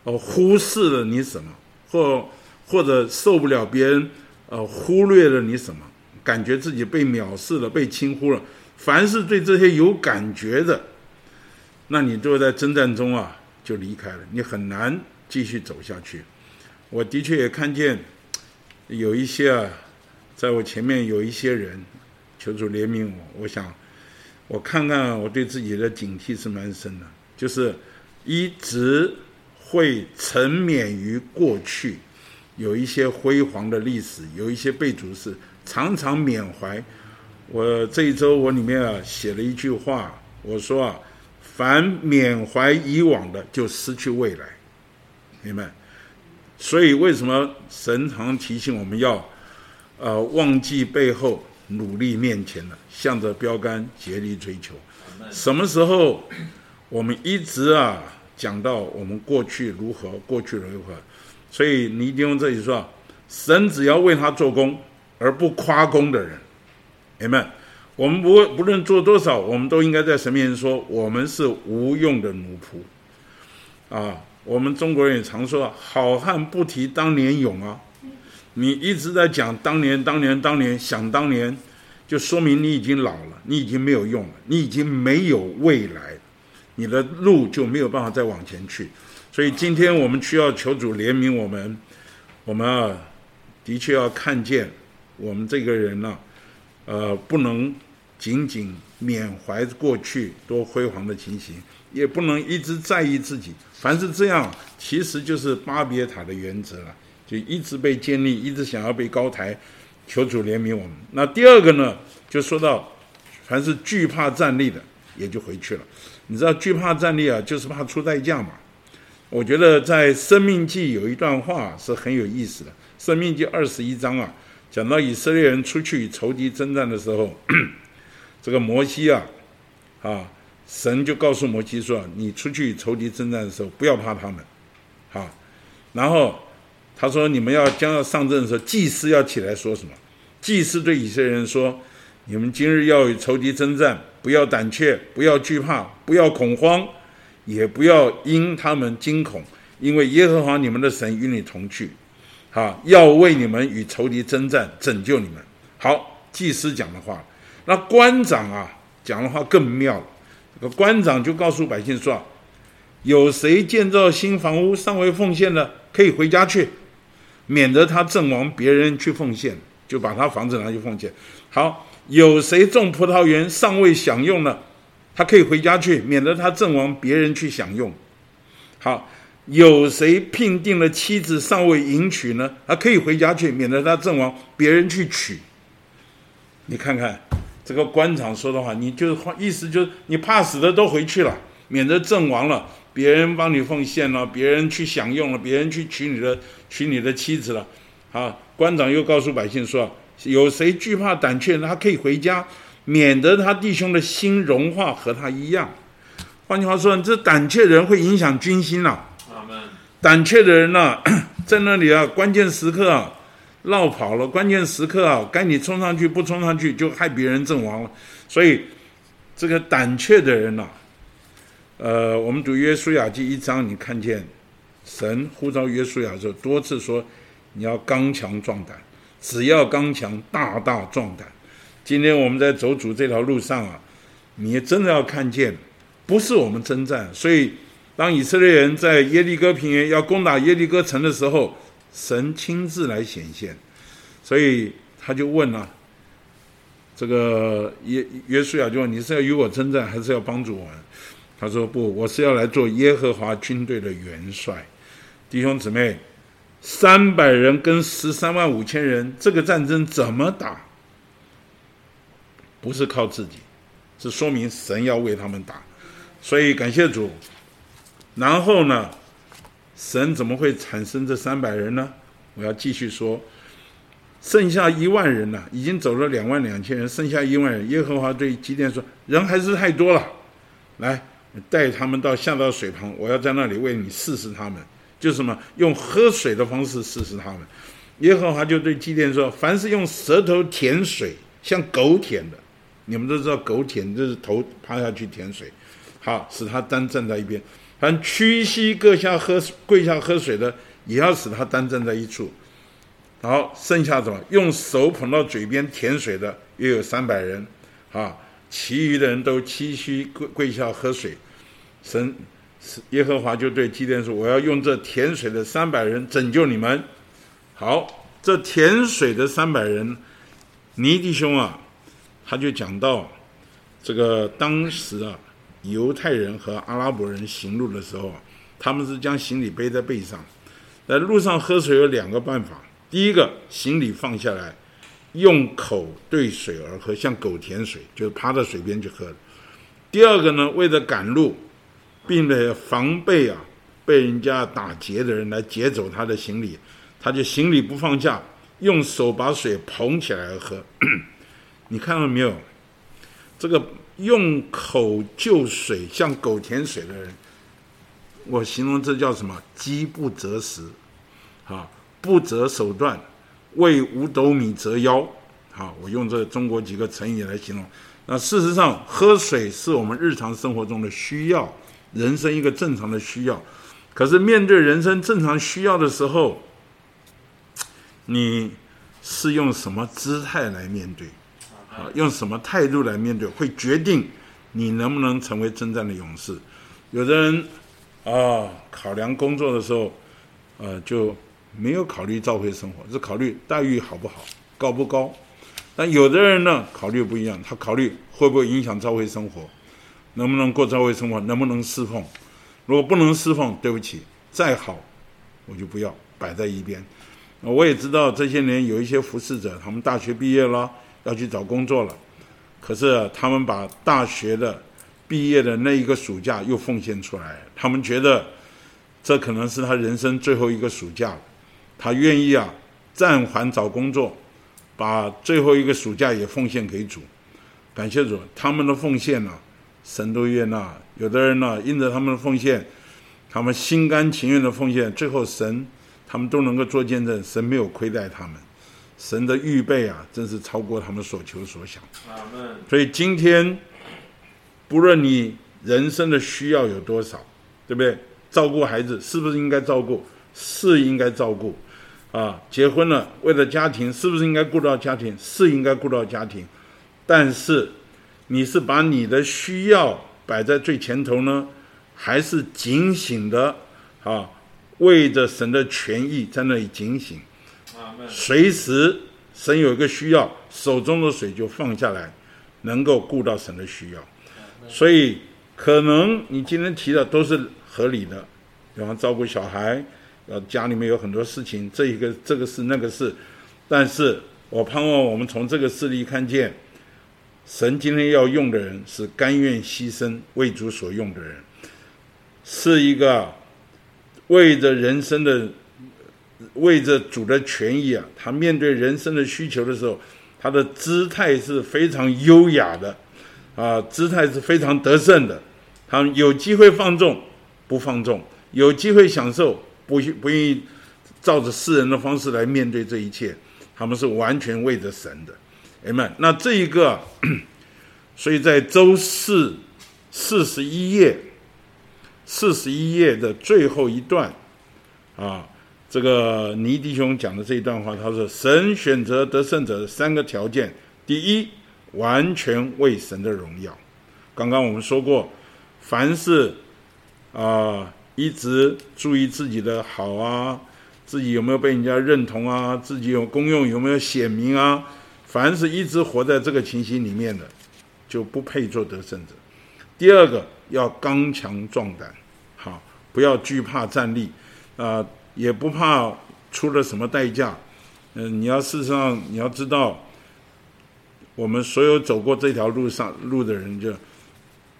呃忽视了你什么，或或者受不了别人呃忽略了你什么，感觉自己被藐视了，被轻忽了。凡是对这些有感觉的，那你就在征战中啊就离开了，你很难继续走下去。我的确也看见有一些啊，在我前面有一些人，求主怜悯我。我想我看看我对自己的警惕是蛮深的，就是一直会沉湎于过去，有一些辉煌的历史，有一些被主是常常缅怀。我这一周我里面啊写了一句话，我说啊，凡缅怀以往的，就失去未来，明白？所以为什么神常提醒我们要，呃，忘记背后，努力面前的，向着标杆竭力追求。什么时候我们一直啊讲到我们过去如何，过去如何？所以你一定用这里说，神只要为他做工，而不夸功的人。你们，我们不不论做多少，我们都应该在神面前说，我们是无用的奴仆。啊，我们中国人也常说，好汉不提当年勇啊。你一直在讲当年、当年、当年，想当年，就说明你已经老了，你已经没有用了，你已经没有未来，你的路就没有办法再往前去。所以今天我们需要求主怜悯我们，我们啊，的确要看见我们这个人呢。呃，不能仅仅缅怀过去多辉煌的情形，也不能一直在意自己。凡是这样，其实就是巴别塔的原则了，就一直被建立，一直想要被高抬。求主怜悯我们。那第二个呢，就说到，凡是惧怕站立的，也就回去了。你知道惧怕站立啊，就是怕出代价嘛。我觉得在《生命记》有一段话是很有意思的，《生命记》二十一章啊，讲到以色列人出去与仇敌征战的时候，(clears throat) 这个摩西啊，啊，神就告诉摩西说：“你出去与仇敌征战的时候，不要怕他们。”啊，然后他说：“你们要将要上阵的时候，祭司要起来说什么？祭司对以色列人说：‘你们今日要与仇敌征战，不要胆怯，不要惧怕，不要恐慌。’”也不要因他们惊恐，因为耶和华你们的神与你同去，啊，要为你们与仇敌征战，拯救你们。好，祭司讲的话，那官长啊讲的话更妙了。这个官长就告诉百姓说：有谁建造新房屋尚未奉献的，可以回家去，免得他阵亡，别人去奉献，就把他房子拿去奉献。好，有谁种葡萄园尚未享用呢？他可以回家去，免得他阵亡，别人去享用。好，有谁聘定了妻子尚未迎娶呢？他可以回家去，免得他阵亡，别人去娶。你看看这个官场说的话，你就意思就是你怕死的都回去了，免得阵亡了，别人帮你奉献了，别人去享用了，别人去娶你的娶你的妻子了。啊，官长又告诉百姓说：有谁惧怕胆怯，他可以回家。免得他弟兄的心融化和他一样。换句话说，这胆怯的人会影响军心呐。胆怯的人呢，(coughs) 在那里啊，关键时刻啊，绕跑了。关键时刻啊，该你冲上去不冲上去，就害别人阵亡了。所以，这个胆怯的人呐，呃，我们读约书亚记一章，你看见神呼召约书亚时候，多次说你要刚强壮胆，只要刚强，大大壮胆。今天我们在走主这条路上啊，你真的要看见，不是我们征战。所以，当以色列人在耶利哥平原要攻打耶利哥城的时候，神亲自来显现。所以他就问了，这个约约书亚就问：你是要与我征战，还是要帮助我们？他说：不，我是要来做耶和华军队的元帅。弟兄姊妹，三百人跟十三万五千人，这个战争怎么打？不是靠自己，是说明神要为他们打，所以感谢主。然后呢，神怎么会产生这三百人呢？我要继续说，剩下一万人呢，已经走了两万两千人，剩下一万人。耶和华对基甸说：“人还是太多了，来带他们到下到水旁，我要在那里为你试试他们，就什么用喝水的方式试试他们。”耶和华就对基甸说：“凡是用舌头舔水，像狗舔的。”你们都知道狗舔就是头趴下去舔水，好使他单站在一边；凡屈膝跪下喝跪下喝水的，也要使他单站在一处。好，剩下什么？用手捧到嘴边舔水的，约有三百人。啊，其余的人都屈膝跪跪下喝水。神耶和华就对基甸说：“我要用这甜水的三百人拯救你们。”好，这甜水的三百人，尼弟兄啊。他就讲到，这个当时啊，犹太人和阿拉伯人行路的时候，他们是将行李背在背上，在路上喝水有两个办法：第一个，行李放下来，用口对水而喝，像狗舔水，就趴在水边去喝；第二个呢，为了赶路，并且防备啊被人家打劫的人来劫走他的行李，他就行李不放下，用手把水捧起来喝。(clears throat) 你看到没有？这个用口就水像狗舔水的人，我形容这叫什么？饥不择食，啊，不择手段，为五斗米折腰。好，我用这中国几个成语来形容。那事实上，喝水是我们日常生活中的需要，人生一个正常的需要。可是面对人生正常需要的时候，你是用什么姿态来面对？啊，用什么态度来面对，会决定你能不能成为征战的勇士。有的人啊，考量工作的时候，呃，就没有考虑召会生活，只考虑待遇好不好、高不高。但有的人呢，考虑不一样，他考虑会不会影响召会生活，能不能过召会生活，能不能侍奉。如果不能侍奉，对不起，再好我就不要摆在一边。我也知道这些年有一些服侍者，他们大学毕业了。要去找工作了，可是他们把大学的毕业的那一个暑假又奉献出来，他们觉得这可能是他人生最后一个暑假了，他愿意啊暂缓找工作，把最后一个暑假也奉献给主。感谢主，他们的奉献呢，神都悦纳。有的人呢，因着他们的奉献，他们心甘情愿的奉献，最后神他们都能够做见证，神没有亏待他们。神的预备啊，真是超过他们所求所想。所以今天，不论你人生的需要有多少，对不对？照顾孩子是不是应该照顾？是应该照顾。啊，结婚了，为了家庭，是不是应该顾到家庭？是应该顾到家庭。但是，你是把你的需要摆在最前头呢，还是警醒的啊？为着神的权益在那里警醒？随时神有一个需要，手中的水就放下来，能够顾到神的需要。所以可能你今天提的都是合理的，比方照顾小孩，呃，家里面有很多事情，这一个这个事那个事。但是我盼望我们从这个事例看见，神今天要用的人是甘愿牺牲为主所用的人，是一个为着人生的。为着主的权益啊，他面对人生的需求的时候，他的姿态是非常优雅的，啊，姿态是非常得胜的。他们有机会放纵，不放纵；有机会享受，不不愿意照着世人的方式来面对这一切。他们是完全为着神的，哎们。那这一个，(coughs) 所以在周四四十一页，四十一页的最后一段，啊。这个尼迪兄讲的这一段话，他说：“神选择得胜者的三个条件，第一，完全为神的荣耀。刚刚我们说过，凡是啊一直注意自己的好啊，自己有没有被人家认同啊，自己有功用有没有显明啊，凡是一直活在这个情形里面的，就不配做得胜者。第二个，要刚强壮胆，好，不要惧怕站立啊。”也不怕出了什么代价，嗯，你要事实上你要知道，我们所有走过这条路上路的人，就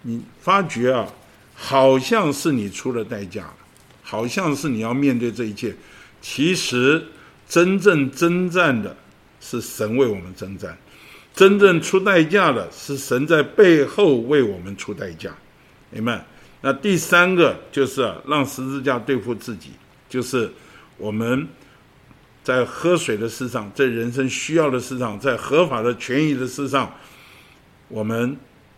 你发觉啊，好像是你出了代价，好像是你要面对这一切，其实真正征战的是神为我们征战，真正出代价的是神在背后为我们出代价，明白？那第三个就是让十字架对付自己。就是我们在喝水的事上，在人生需要的事上，在合法的权益的事上，我们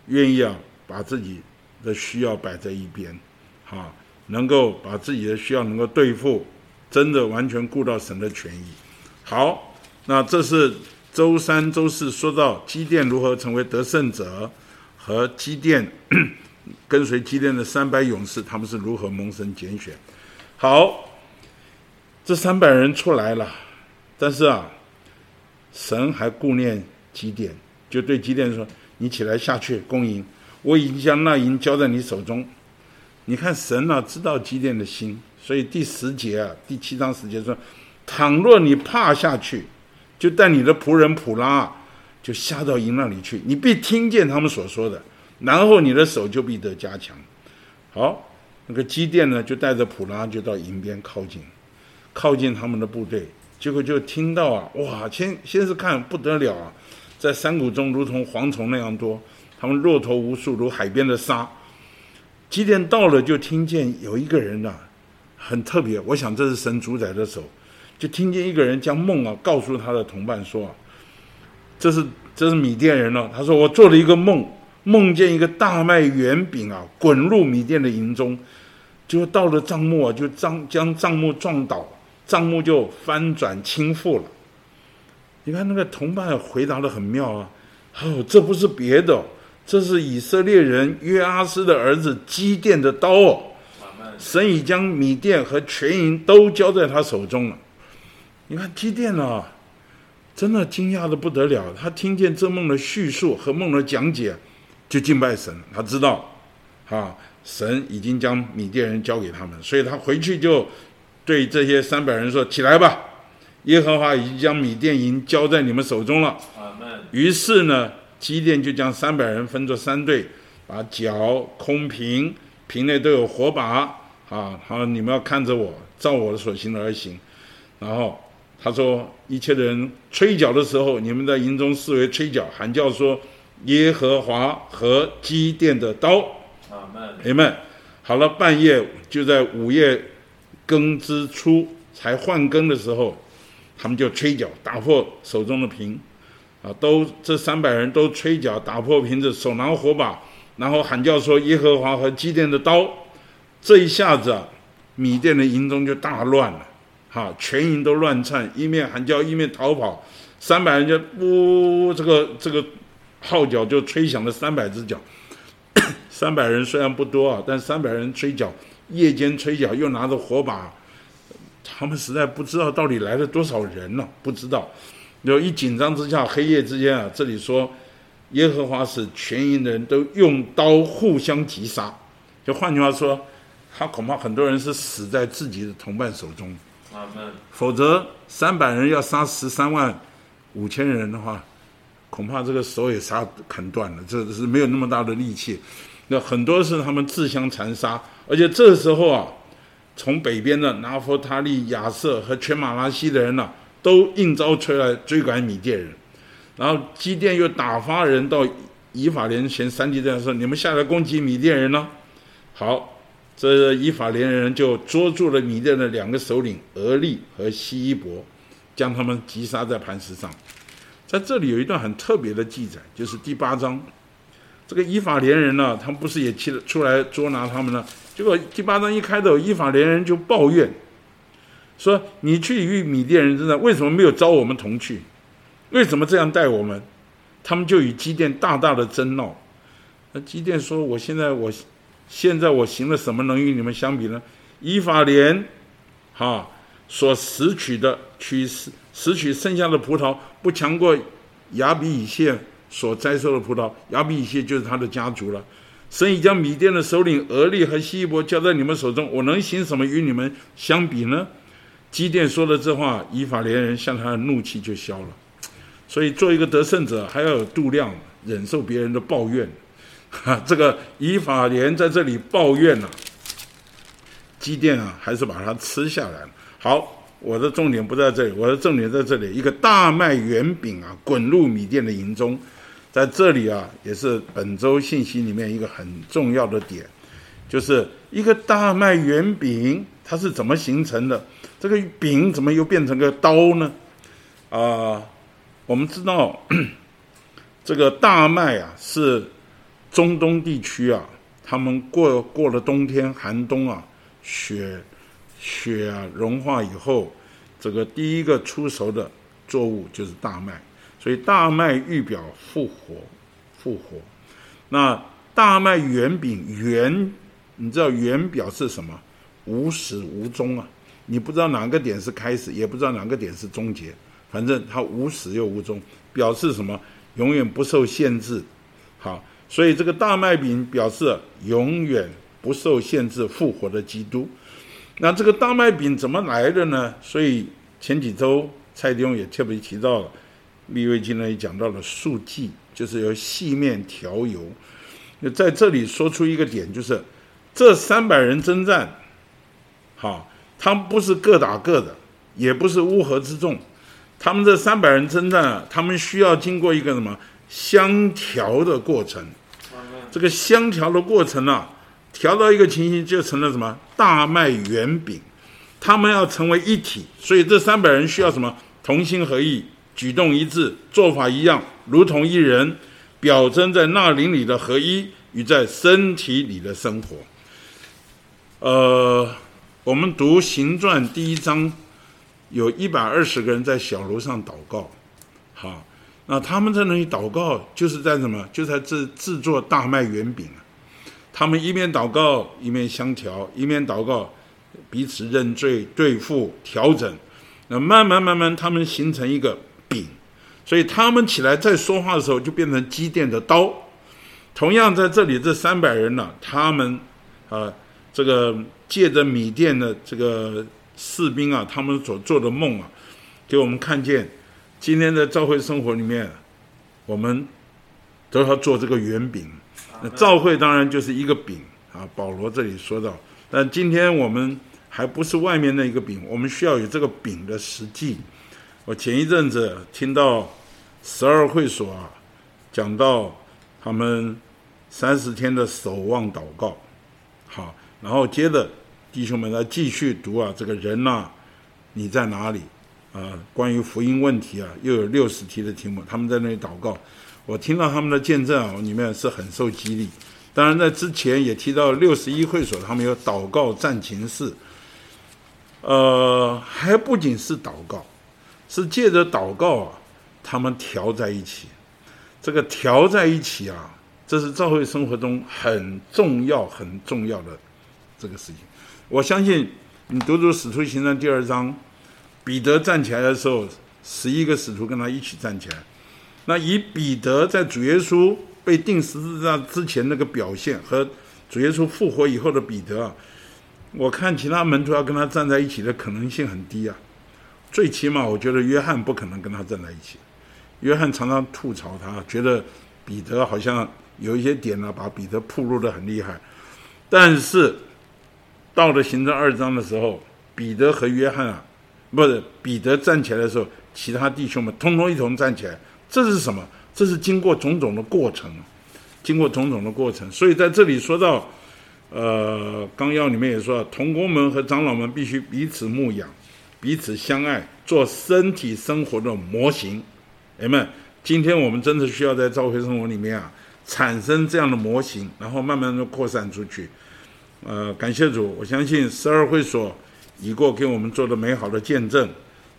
愿意啊，把自己的需要摆在一边，哈，能够把自己的需要能够对付，真的完全顾到神的权益。好，那这是周三、周四说到机电如何成为得胜者，和机电跟随机电的三百勇士，他们是如何蒙神拣选。好。这三百人出来了，但是啊，神还顾念基甸，就对基甸说：“你起来下去攻营，我已经将那营交在你手中。”你看神啊，知道基甸的心，所以第十节啊，第七章十节说：“倘若你怕下去，就带你的仆人普拉，就下到营那里去，你必听见他们所说的，然后你的手就必得加强。”好，那个基甸呢，就带着普拉就到营边靠近。靠近他们的部队，结果就听到啊，哇！先先是看不得了啊，在山谷中如同蝗虫那样多，他们骆驼无数，如海边的沙。几点到了，就听见有一个人呐，很特别，我想这是神主宰的手，就听见一个人将梦啊告诉他的同伴说啊，这是这是米甸人了。他说我做了一个梦，梦见一个大麦圆饼啊滚入米甸的营中，就到了帐幕啊，就帐将帐幕撞倒。账目就翻转倾覆了。你看那个同伴回答的很妙啊，哦，这不是别的，这是以色列人约阿斯的儿子基甸的刀哦。神已将米甸和全营都交在他手中了。你看基甸啊，真的惊讶的不得了。他听见这梦的叙述和梦的讲解，就敬拜神。他知道，啊，神已经将米甸人交给他们，所以他回去就。对这些三百人说：“起来吧，耶和华已经将米甸营交在你们手中了。”于是呢，基甸就将三百人分作三队，把脚空瓶，瓶内都有火把啊，好，你们要看着我，照我的所行的而行。然后他说，一切的人吹角的时候，你们在营中视为吹角，喊叫说耶和华和基甸的刀。阿门。阿门。好了，半夜就在午夜更之初才换更的时候，他们就吹角打破手中的瓶。啊，都这三百人都吹角打破瓶子，手拿火把，然后喊叫说：“耶和华和基甸的刀。”这一下子，啊，米甸的营中就大乱了，哈，全营都乱颤，一面喊叫，一面逃跑。三百人就呜，这个这个号角就吹响了三百只脚。三百人虽然不多啊，但三百人吹角，夜间吹角又拿着火把，他们实在不知道到底来了多少人呢，不知道。有一紧张之下，黑夜之间啊，这里说，耶和华使全营的人都用刀互相击杀。就换句话说，他恐怕很多人是死在自己的同伴手中。否则，三百人要杀十三万五千人的话，恐怕这个手也杀砍断了。这是没有那么大的力气。那很多是他们自相残杀，而且这时候啊，从北边的拿佛他利、亚瑟和全马拉西的人呢。都应招出来追赶米甸人，然后基甸又打发人到以法莲前三地这样说：“你们下来攻击米甸人呢？”好，这以法莲人就捉住了米甸的两个首领俄利和西伊伯，将他们击杀在磐石上。在这里有一段很特别的记载，就是第八章，这个以法莲人呢，他们不是也去了出来捉拿他们呢？结果第八章一开头，以法莲人就抱怨。说你去与米甸人争战，为什么没有招我们同去？为什么这样待我们？他们就与基甸大大的争闹。那基甸说：“我现在我现在我行了什么能与你们相比呢？以法莲，哈所拾取的取拾拾取剩下的葡萄，不强过亚比以谢所栽收的葡萄。亚比以谢就是他的家族了。神已将米甸的首领俄利和希伯交在你们手中，我能行什么与你们相比呢？”基甸说了这话，以法连人向他的怒气就消了。所以，做一个得胜者，还要有度量，忍受别人的抱怨。哈，(laughs) 这个以法连在这里抱怨了，基甸啊，还是把它吃下来了。好，我的重点不在这里，我的重点在这里，一个大麦圆饼啊，滚入米店的营中，在这里啊，也是本周信息里面一个很重要的点，就是一个大麦圆饼，它是怎么形成的？这个饼怎么又变成个刀呢？啊，我们知道 (clears throat) 这个大麦啊，是中东地区啊，他们过过了冬天寒冬啊，雪雪啊融化以后，这个第一个出熟的作物就是大麦，所以大麦预表复活，复活。那大麦圆饼圆，你知道圆表示什么？无始无终啊。你不知道哪个点是开始，也不知道哪个点是终结，反正它无始又无终，表示什么？永远不受限制。好，所以这个大麦饼表示永远不受限制复活的基督。那这个大麦饼怎么来的呢？所以前几周蔡丁也特别提到了，利未经呢也讲到了素祭，就是由细面调油。在这里说出一个点，就是这三百人征战，好。他们不是各打各的，也不是乌合之众，他们这三百人征战，他们需要经过一个什么相调的过程。这个相调的过程呢，调到一个情形就成了什么大麦圆饼，他们要成为一体，所以这三百人需要什么同心合意，举动一致，做法一样，如同一人，表征在那林里的合一与在身体里的生活。呃。我们读行传第一章，有一百二十个人在小楼上祷告，好，那他们在那里祷告，就是在什么？就在制制作大麦圆饼啊。他们一面祷告，一面相调，一面祷告，彼此认罪、对付、调整。那慢慢慢慢，他们形成一个饼，所以他们起来在说话的时候，就变成机电的刀。同样在这里，这三百人呢，他们啊。这个借着米店的这个士兵啊，他们所做的梦啊，给我们看见，今天的教会生活里面，我们都要做这个圆饼。那教会当然就是一个饼啊。保罗这里说到，但今天我们还不是外面那一个饼，我们需要有这个饼的实际。我前一阵子听到十二会所啊，讲到他们三十天的守望祷告，好，然后接着弟兄们来继续读啊，这个人呐，你在哪里？啊，关于福音问题啊，又有六十题的题目，他们在那里祷告。我听到他们的见证啊，里面是很受激励。当然，在之前也提到六十一会所，他们有祷告战情室。呃，还不仅是祷告，是借着祷告啊，他们调在一起。这个调在一起啊，这是教会生活中很重要、很重要的这个事情。我相信你读读《使徒行传》第二章，彼得站起来的时候，十一个使徒跟他一起站起来。那以彼得在主耶稣被钉十字架之前那个表现和主耶稣复活以后的彼得啊，我看其他门徒要跟他站在一起的可能性很低啊。最起码我觉得约翰不可能跟他站在一起。约翰常常吐槽他，觉得彼得好像有一些点呢，把彼得暴露的很厉害。但是到了行政二章的时候，彼得和约翰啊，不是彼得站起来的时候，其他弟兄们通通一同站起来。这是什么？这是经过种种的过程，经过种种的过程。所以在这里说到，呃，纲要里面也说，童工们和长老们必须彼此牧养，彼此相爱，做身体生活的模型。哎们，今天我们真的需要在教会生活里面啊，产生这样的模型，然后慢慢的扩散出去。呃，感谢主，我相信十二会所已过给我们做的美好的见证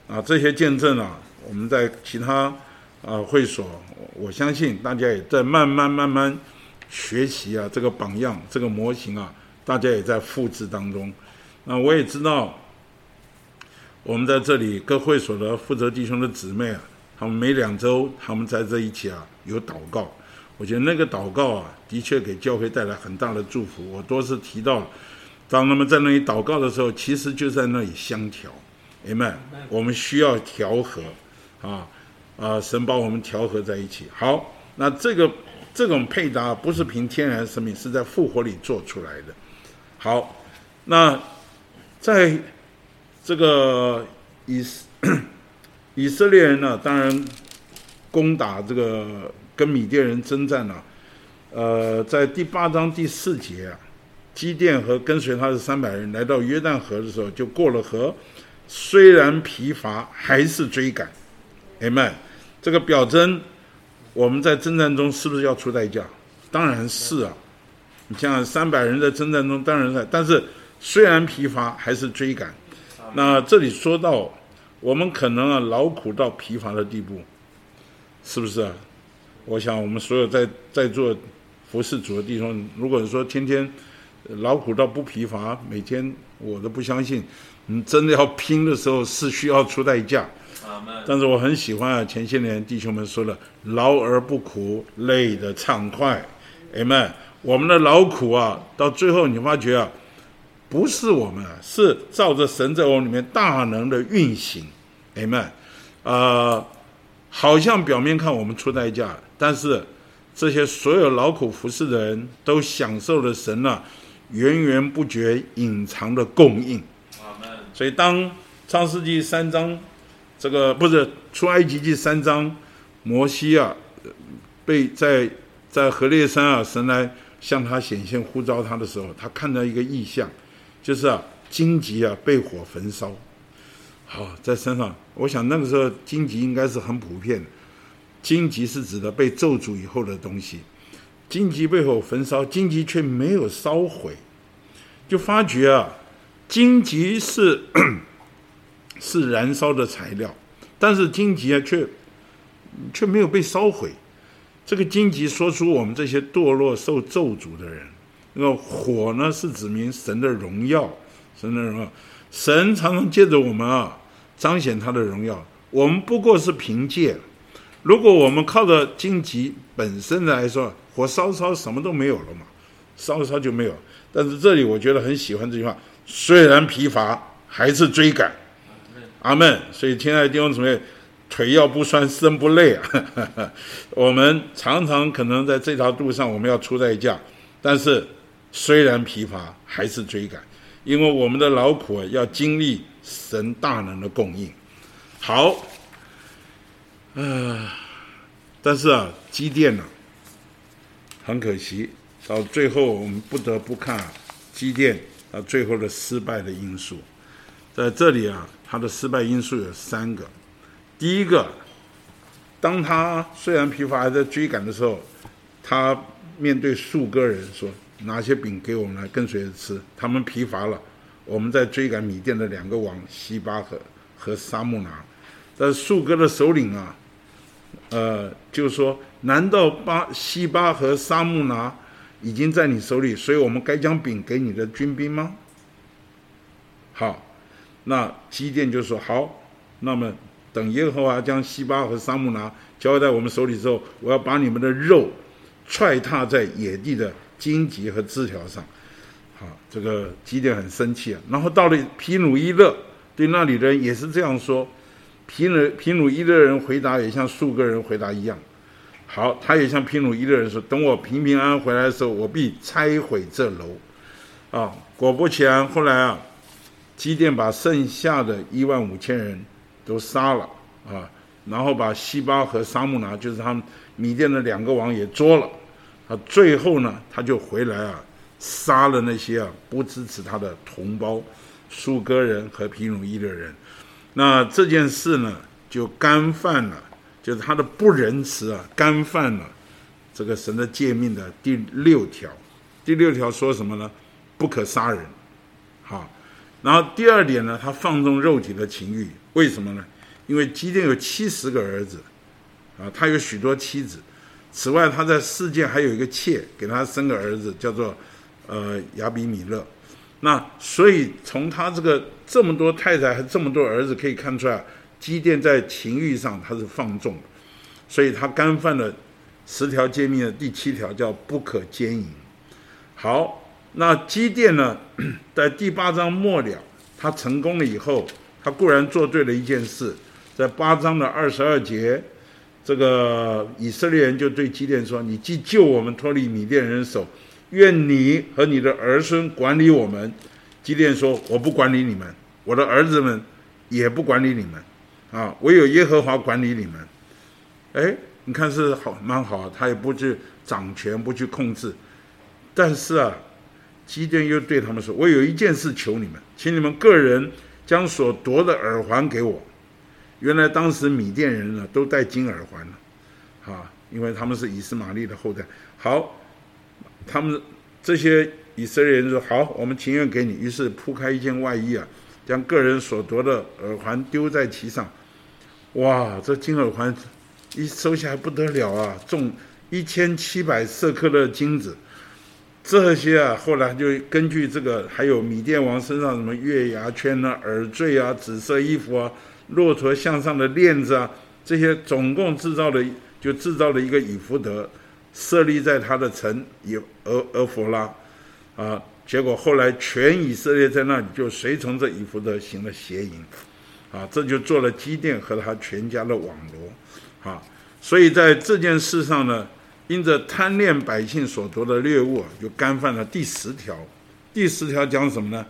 啊，这些见证啊，我们在其他。啊，会所，我相信大家也在慢慢慢慢学习啊，这个榜样，这个模型啊，大家也在复制当中。那我也知道，我们在这里各会所的负责弟兄的姊妹啊，他们每两周他们在这一起啊有祷告，我觉得那个祷告啊，的确给教会带来很大的祝福。我多次提到，当他们在那里祷告的时候，其实就在那里相调。哎们，我们需要调和啊。啊，神把我们调和在一起。好，那这个这种配搭不是凭天然生命，是在复活里做出来的。好，那在这个以 (coughs) 以色列人呢，当然攻打这个跟米甸人征战了。呃，在第八章第四节啊，基甸和跟随他的三百人来到约旦河的时候，就过了河，虽然疲乏，还是追赶。哎们，这个表征我们在征战中是不是要出代价？当然是啊。你像三百人在征战中，当然是。但是虽然疲乏，还是追赶。那这里说到，我们可能啊劳苦到疲乏的地步，是不是啊？我想我们所有在在座服侍主的弟兄，如果说天天劳苦到不疲乏，每天我都不相信，你真的要拼的时候是需要出代价。但是我很喜欢啊，前些年弟兄们说了“劳而不苦，累得畅快”。哎们，我们的劳苦啊，到最后你发觉啊，不是我们，是照着神在我们里面大能的运行。哎们，呃，好像表面看我们出代价，但是这些所有劳苦服侍的人都享受了神啊源源不绝隐藏的供应。所以当创世纪三章。这个不是出埃及记三章，摩西啊，被在在河烈山啊，神来向他显现呼召他的时候，他看到一个异象，就是啊荆棘啊被火焚烧，好在山上，我想那个时候荆棘应该是很普遍的，荆棘是指的被咒诅以后的东西，荆棘被火焚烧，荆棘却没有烧毁，就发觉啊荆棘是。(coughs) 是燃烧的材料，但是荆棘啊，却却没有被烧毁。这个荆棘说出我们这些堕落受咒诅的人，那个火呢，是指明神的荣耀，神的荣耀。神常常借着我们啊，彰显他的荣耀。我们不过是凭借，如果我们靠着荆棘本身来说，火烧烧什么都没有了嘛，烧烧就没有。但是这里我觉得很喜欢这句话：虽然疲乏，还是追赶。阿门。所以，亲爱的弟兄姊妹，腿要不酸，身不累啊。(laughs) 我们常常可能在这条路上，我们要出代价，但是虽然疲乏，还是追赶，因为我们的劳苦，要经历神大能的供应。好，呃，但是啊，积电呢，很可惜，到最后我们不得不看积电啊最后的失败的因素。在这里啊，它的失败因素有三个。第一个，当他虽然疲乏还在追赶的时候，他面对数个人说：“拿些饼给我们来跟随着吃。”他们疲乏了，我们在追赶米甸的两个王西巴和和沙木拿。但是数哥的首领啊，呃，就是说，难道巴西巴和沙木拿已经在你手里，所以我们该将饼给你的军兵吗？好，那基甸就说：“好，那么。”等耶和华将西巴和沙木拿交在我们手里之后，我要把你们的肉踹踏在野地的荆棘和枝条上。好，这个基甸很生气啊。然后到了皮努伊勒，对那里的人也是这样说。皮努皮努伊勒人回答也像数个人回答一样。好，他也像皮努伊勒人说：“等我平平安安回来的时候，我必拆毁这楼。”啊，果不其然，后来啊，基甸把剩下的一万五千人。都杀了啊，然后把西巴和沙木拿，就是他们米甸的两个王也捉了，啊，最后呢，他就回来啊，杀了那些啊不支持他的同胞，苏格人和皮努伊的人，那这件事呢，就干犯了，就是他的不仁慈啊，干犯了这个神的诫命的第六条，第六条说什么呢？不可杀人，好，然后第二点呢，他放纵肉体的情欲。为什么呢？因为基甸有七十个儿子，啊，他有许多妻子。此外，他在世界还有一个妾，给他生个儿子，叫做呃亚比米勒。那所以从他这个这么多太太和这么多儿子可以看出来，基甸在情欲上他是放纵，所以他干犯了十条诫命的第七条，叫不可奸淫。好，那基甸呢，(coughs) 在第八章末了，他成功了以后。他固然做对了一件事，在八章的二十二节，这个以色列人就对基甸说：“你既救我们脱离米甸人手，愿你和你的儿孙管理我们。”基甸说：“我不管理你们，我的儿子们也不管理你们，啊，唯有耶和华管理你们。”哎，你看是好蛮好，他也不去掌权，不去控制。但是啊，基甸又对他们说：“我有一件事求你们，请你们个人。”将所夺的耳环给我。原来当时米甸人呢都戴金耳环了，啊，因为他们是以斯玛利的后代。好，他们这些以色列人说：“好，我们情愿给你。”于是铺开一件外衣啊，将个人所夺的耳环丢在其上。哇，这金耳环一收下来不得了啊，重一千七百色克的金子。这些啊，后来就根据这个，还有米甸王身上什么月牙圈啊、耳坠啊、紫色衣服啊、骆驼项上的链子啊，这些总共制造了，就制造了一个以福德，设立在他的城以俄俄弗拉，啊，结果后来全以色列在那里就随从这以福德行了邪淫，啊，这就做了基甸和他全家的网罗，啊，所以在这件事上呢。因着贪恋百姓所夺的猎物，就干犯了第十条。第十条讲什么呢？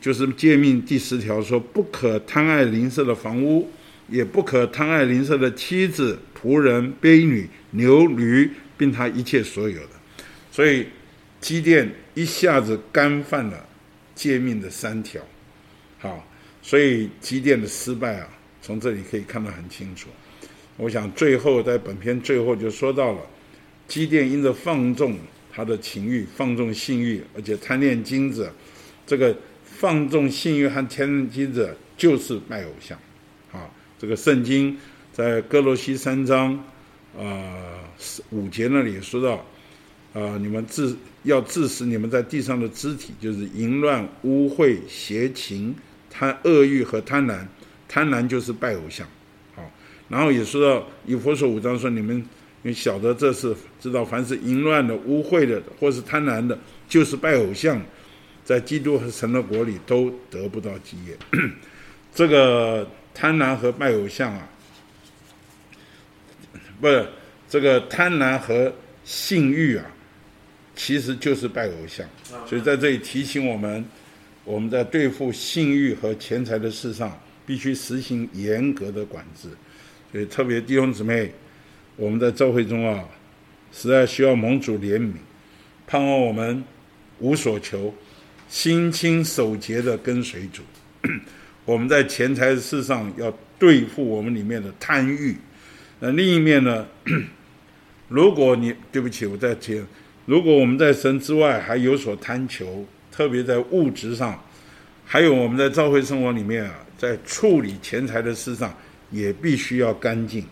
就是诫命第十条说：不可贪爱邻舍的房屋，也不可贪爱邻舍的妻子、仆人、婢女、牛驴，并他一切所有的。所以基甸一下子干犯了诫命的三条。好，所以基甸的失败啊，从这里可以看得很清楚。我想最后在本篇最后就说到了。基甸因着放纵他的情欲，放纵性欲，而且贪恋金子，这个放纵性欲和贪恋金子就是拜偶像，啊，这个圣经在哥罗西三章啊五节那里说到，啊，你们自要致死你们在地上的肢体，就是淫乱、污秽、邪情、贪恶欲和贪婪，贪婪就是拜偶像，好，然后也说到以佛所五章说你们。你晓得这是知道，凡是淫乱的、污秽的，或是贪婪的，就是拜偶像，在基督和神的国里都得不到基业。(coughs) 这个贪婪和拜偶像啊，不是这个贪婪和性欲啊，其实就是拜偶像。所以在这里提醒我们，我们在对付性欲和钱财的事上，必须实行严格的管制。所以特别弟兄姊妹，我们在教会中啊，实在需要盟主怜悯，盼望我们无所求，心清守节的跟随主。(coughs) 我们在钱财的事上要对付我们里面的贪欲。那另一面呢？(coughs) 如果你对不起，我在提，如果我们在神之外还有所贪求，特别在物质上，还有我们在教会生活里面啊，在处理钱财的事上，也必须要干净。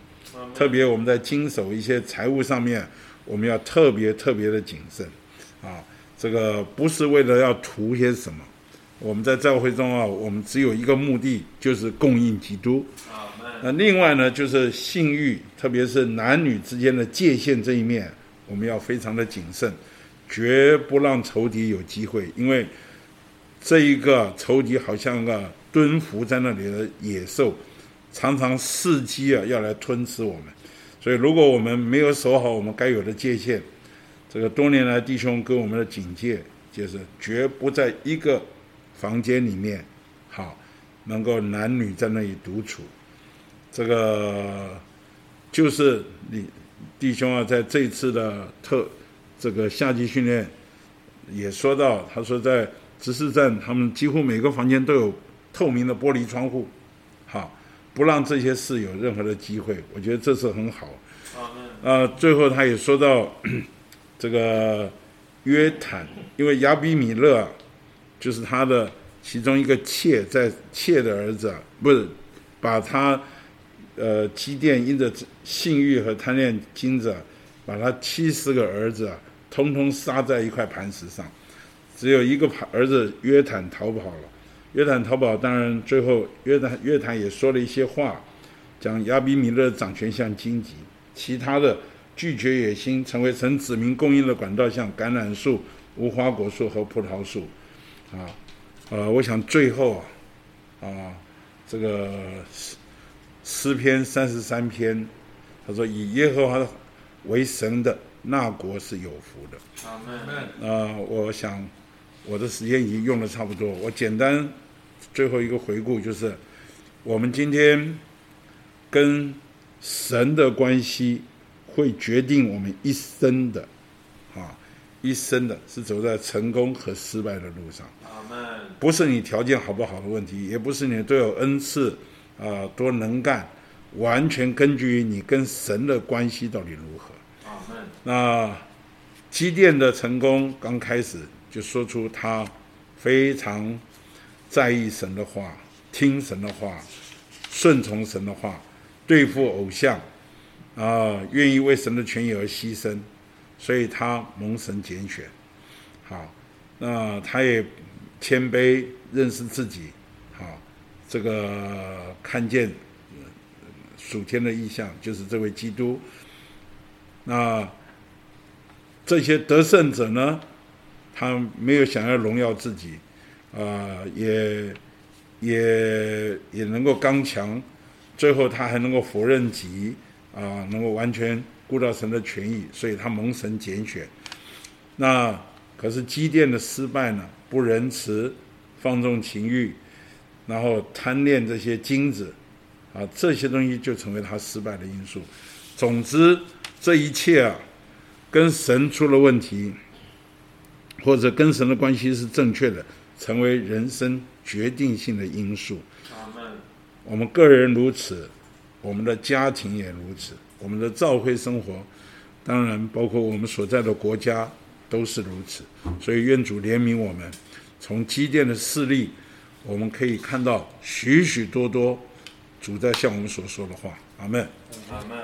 特别我们在经手一些财务上面，我们要特别特别的谨慎。啊，这个不是为了要图些什么。我们在教会中啊，我们只有一个目的，就是供应基督。那另外呢，就是性欲，特别是男女之间的界限这一面，我们要非常的谨慎，绝不让仇敌有机会，因为这一个仇敌好像个蹲伏在那里的野兽，常常伺机啊要来吞吃我们。所以，如果我们没有守好我们该有的界限，这个多年来弟兄跟我们的警戒就是绝不在一个房间里面，好能够男女在那里独处。这个就是你弟兄啊，在这次的特这个夏季训练也说到，他说在执事站，他们几乎每个房间都有透明的玻璃窗户，好，不让这些事有任何的机会。我觉得这是很好。啊，最后他也说到这个约坦，因为亚比米勒就是他的其中一个妾，在妾的儿子，不是把他。呃，基甸因着性欲和贪恋金子，把他七十个儿子啊，通通杀在一块磐石上，只有一个儿子约坦逃跑了。约坦逃跑，当然最后约坦约坦也说了一些话，讲亚比米勒掌权像荆棘，其他的拒绝野心，成为神子民供应的管道，像橄榄树、无花果树和葡萄树。啊，呃，我想最后啊，啊，这个。诗篇三十三篇，他说：“以耶和华为神的那国是有福的。”阿门。啊，我想我的时间已经用的差不多，我简单最后一个回顾就是，我们今天跟神的关系会决定我们一生的，啊，一生的是走在成功和失败的路上。不是你条件好不好的问题，也不是你都有恩赐。啊，多能干，完全根据于你跟神的关系到底如何。那机电的成功刚开始就说出他非常在意神的话，听神的话，顺从神的话，对付偶像，啊，愿意为神的权益而牺牲，所以他蒙神拣选。好，那他也谦卑，认识自己。这个看见属天的意象，就是这位基督。那这些得胜者呢？他没有想要荣耀自己，啊，也也也能够刚强。最后他还能够否认己，啊，能够完全顾到神的权益，所以他蒙神拣选。那可是基甸的失败呢？不仁慈，放纵情欲。然后贪恋这些金子，啊，这些东西就成为他失败的因素。总之，这一切啊，跟神出了问题，或者跟神的关系是正确的，成为人生决定性的因素。我们个人如此，我们的家庭也如此，我们的教会生活，当然包括我们所在的国家都是如此。所以，愿主怜悯我们，从积淀的势力。我们可以看到许许多多主在向我们所说的话，阿门。阿门。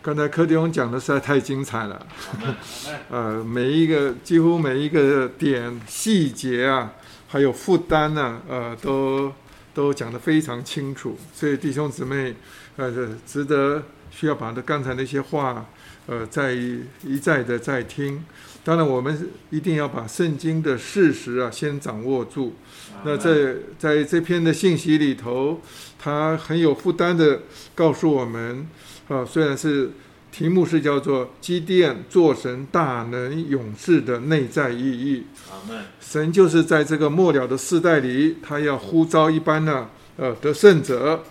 刚才柯迪翁讲的实在太精彩了，(laughs) 呃，每一个几乎每一个点细节啊，还有负担呢，呃，都都讲得非常清楚，所以弟兄姊妹，呃，值得需要把这刚才那些话，呃，再一再的再听。当然，我们一定要把圣经的事实啊先掌握住。那在在这篇的信息里头，他很有负担的告诉我们，啊，虽然是题目是叫做“基甸做神大能勇士的内在意义”，神就是在这个末了的世代里，他要呼召一般呢，呃，得胜者，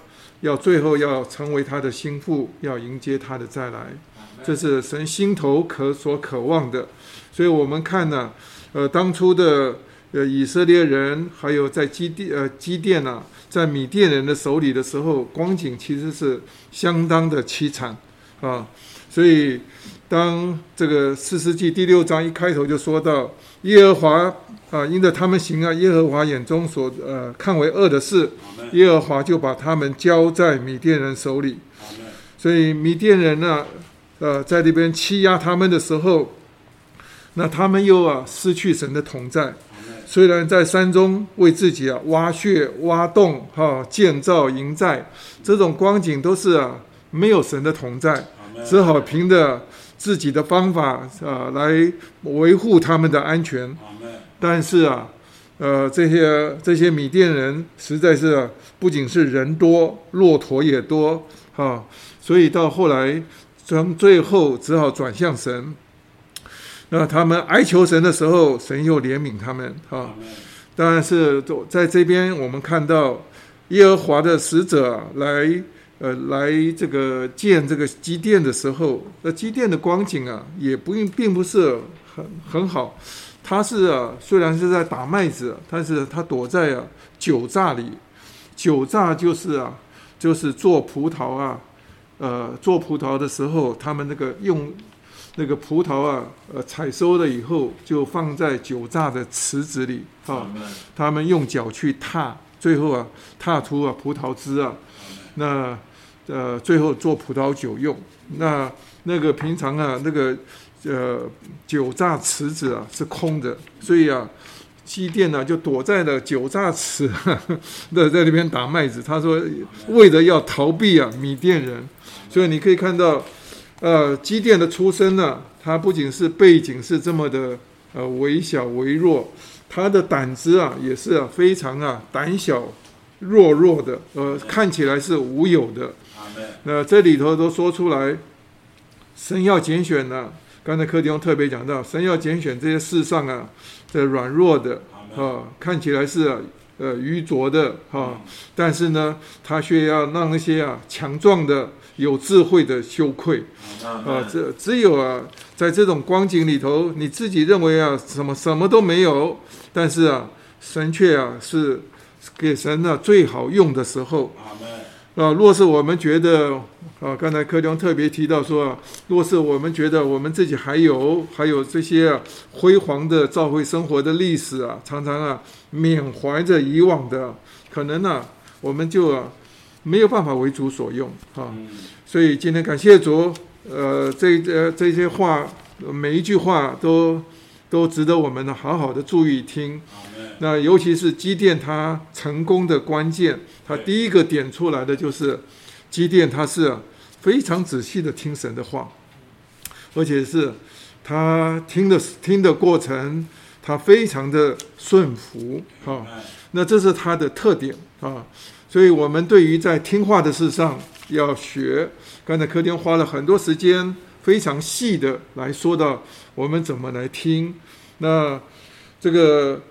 要最后要成为他的心腹，要迎接他的再来，这是神心头可所渴望的。所以我们看呢，呃，当初的。呃，以色列人还有在基地呃基甸呐，在米甸人的手里的时候，光景其实是相当的凄惨啊。所以，当这个四世纪第六章一开头就说到耶和华啊，因着他们行啊耶和华眼中所呃看为恶的事，耶和华就把他们交在米甸人手里。所以米甸人呢，呃，在那边欺压他们的时候，那他们又啊失去神的同在。虽然在山中为自己啊挖穴挖洞哈建造营寨，这种光景都是啊没有神的同在，只好凭着自己的方法啊来维护他们的安全。但是啊，呃这些这些米甸人实在是不仅是人多，骆驼也多哈，所以到后来从最后只好转向神。那他们哀求神的时候，神又怜悯他们啊。当然是在这边，我们看到耶和华的使者来，呃，来这个建这个基殿的时候，那基殿的光景啊，也不并不是很很好。他是啊，虽然是在打麦子，但是他躲在啊酒榨里。酒榨就是啊，就是做葡萄啊，呃，做葡萄的时候，他们那个用。那个葡萄啊，呃，采收了以后就放在酒榨的池子里啊，他们用脚去踏，最后啊，踏出啊葡萄汁啊，那呃，最后做葡萄酒用。那那个平常啊，那个呃酒榨池子啊是空的，所以啊，机电呢就躲在了酒榨池 (laughs) 的在那边打麦子。他说，为了要逃避啊米甸人，所以你可以看到。呃，机电的出身呢，他不仅是背景是这么的呃微小微弱，他的胆子啊也是啊非常啊胆小弱弱的，呃，看起来是无有的。那这里头都说出来，神要拣选呢，刚才柯迪翁特别讲到，神要拣选这些世上啊的软弱的啊，看起来是啊呃愚拙的哈，但是呢，他却要让那些啊强壮的。有智慧的羞愧啊！这只有啊，在这种光景里头，你自己认为啊，什么什么都没有，但是啊，神却啊是给神啊最好用的时候啊。若是我们觉得啊，刚才柯东特别提到说，啊若是我们觉得我们自己还有还有这些啊辉煌的教会生活的历史啊，常常啊缅怀着以往的，可能呢，我们就啊。没有办法为主所用啊，所以今天感谢主，呃，这这这些话，每一句话都都值得我们呢好好的注意听。那尤其是基电它成功的关键，它第一个点出来的就是基电它是非常仔细的听神的话，而且是他听的听的过程，他非常的顺服啊。那这是他的特点啊。所以，我们对于在听话的事上要学。刚才柯天花了很多时间，非常细的来说到我们怎么来听。那这个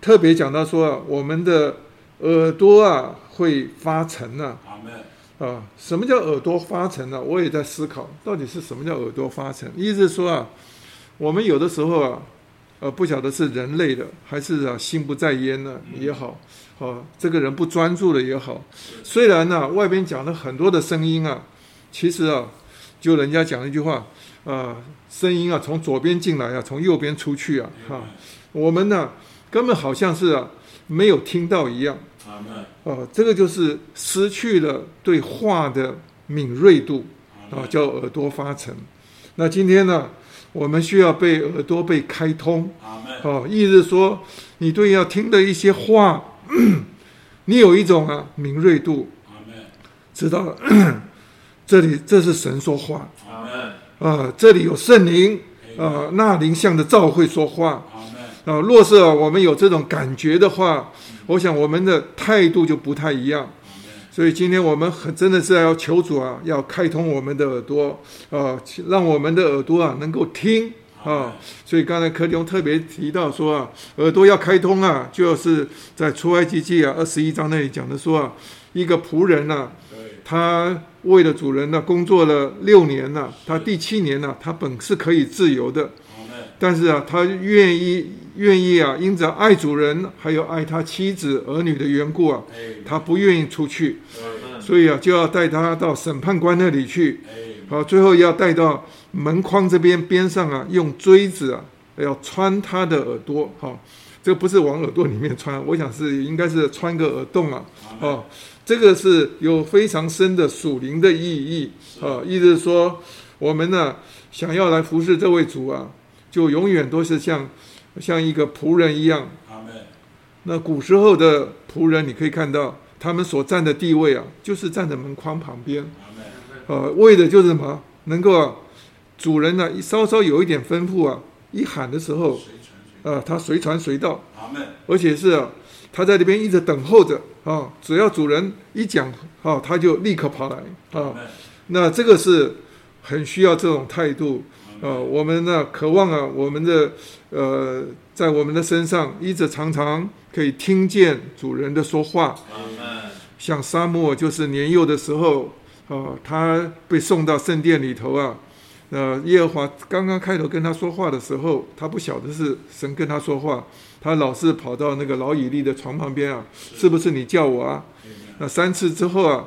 特别讲到说，我们的耳朵啊会发沉啊。啊，什么叫耳朵发沉呢？我也在思考，到底是什么叫耳朵发沉？意思是说啊，我们有的时候啊，呃，不晓得是人类的，还是啊心不在焉呢也好。哦，这个人不专注了也好，虽然呢，外边讲了很多的声音啊，其实啊，就人家讲一句话啊，声音啊从左边进来啊，从右边出去啊，哈，我们呢根本好像是啊没有听到一样，啊，这个就是失去了对话的敏锐度啊，叫耳朵发沉。那今天呢，我们需要被耳朵被开通，啊，意思说你对要听的一些话。(clears throat) 你有一种啊敏锐度，知道 (clears throat) 这里这是神说话。啊、这里有圣灵啊、那灵像的照会说话。啊、若是啊我们有这种感觉的话，我想我们的态度就不太一样。所以今天我们很真的是要求主啊，要开通我们的耳朵啊，让我们的耳朵啊能够听啊。所以刚才柯弟兄特别提到说啊，耳朵要开通啊，就是在出埃及记啊二十一章那里讲的说啊，一个仆人呐、对，他为了主人呢、工作了六年了、他第七年呢、他本是可以自由的，但是啊，他愿意愿意啊，因着爱主人还有爱他妻子儿女的缘故啊，哎，他不愿意出去。所以啊，就要带他到审判官那里去，哎，好，最后要带到门框这边边上啊，用锥子啊，要穿他的耳朵，哈，这个不是往耳朵里面穿，我想是应该是穿个耳洞啊，哦，这个是有非常深的属灵的意义啊，意思是说，我们呢想要来服侍这位主啊，就永远都是像像一个仆人一样，阿门，那古时候的仆人，你可以看到他们所站的地位啊，就是站在门框旁边，呃，为的就是什么？能够啊，主人呢、一稍稍有一点吩咐啊，一喊的时候，啊，他随传随到，而且是啊，他在那边一直等候着啊，只要主人一讲啊，他就立刻跑来啊。那这个是很需要这种态度。啊，我们呢渴望啊，我们的呃，在我们的身上一直常常可以听见主人的说话。像沙漠就是年幼的时候，啊，他被送到圣殿里头啊，呃，耶和华刚刚开头跟他说话的时候，他不晓得是神跟他说话，他老是跑到那个老以利的床旁边啊，是不是你叫我啊？那三次之后啊，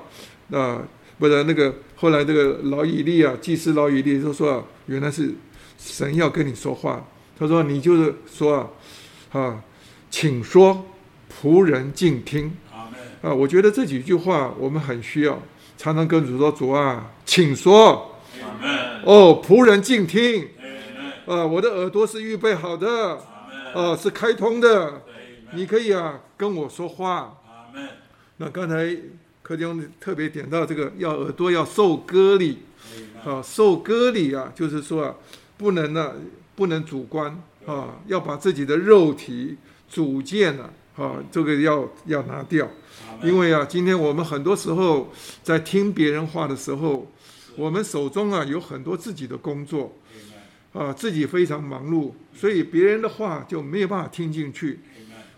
啊，不然那个后来这个老以利啊，祭司老以利就说啊，原来是神要跟你说话。他说你就是说啊，啊，请说，仆人静听。啊，我觉得这几句话我们很需要，常常跟主说：“主啊，请说哦，仆人静听。啊，我的耳朵是预备好的，啊，是开通的，你可以啊跟我说话。那刚才柯弟兄特别点到这个，要耳朵要受割礼。啊，受割礼啊，就是说啊，不能呢、不能主观。啊，要把自己的肉体主见啊，啊，这个要要拿掉。因为啊，今天我们很多时候在听别人话的时候，我们手中啊有很多自己的工作，啊，自己非常忙碌，所以别人的话就没有办法听进去，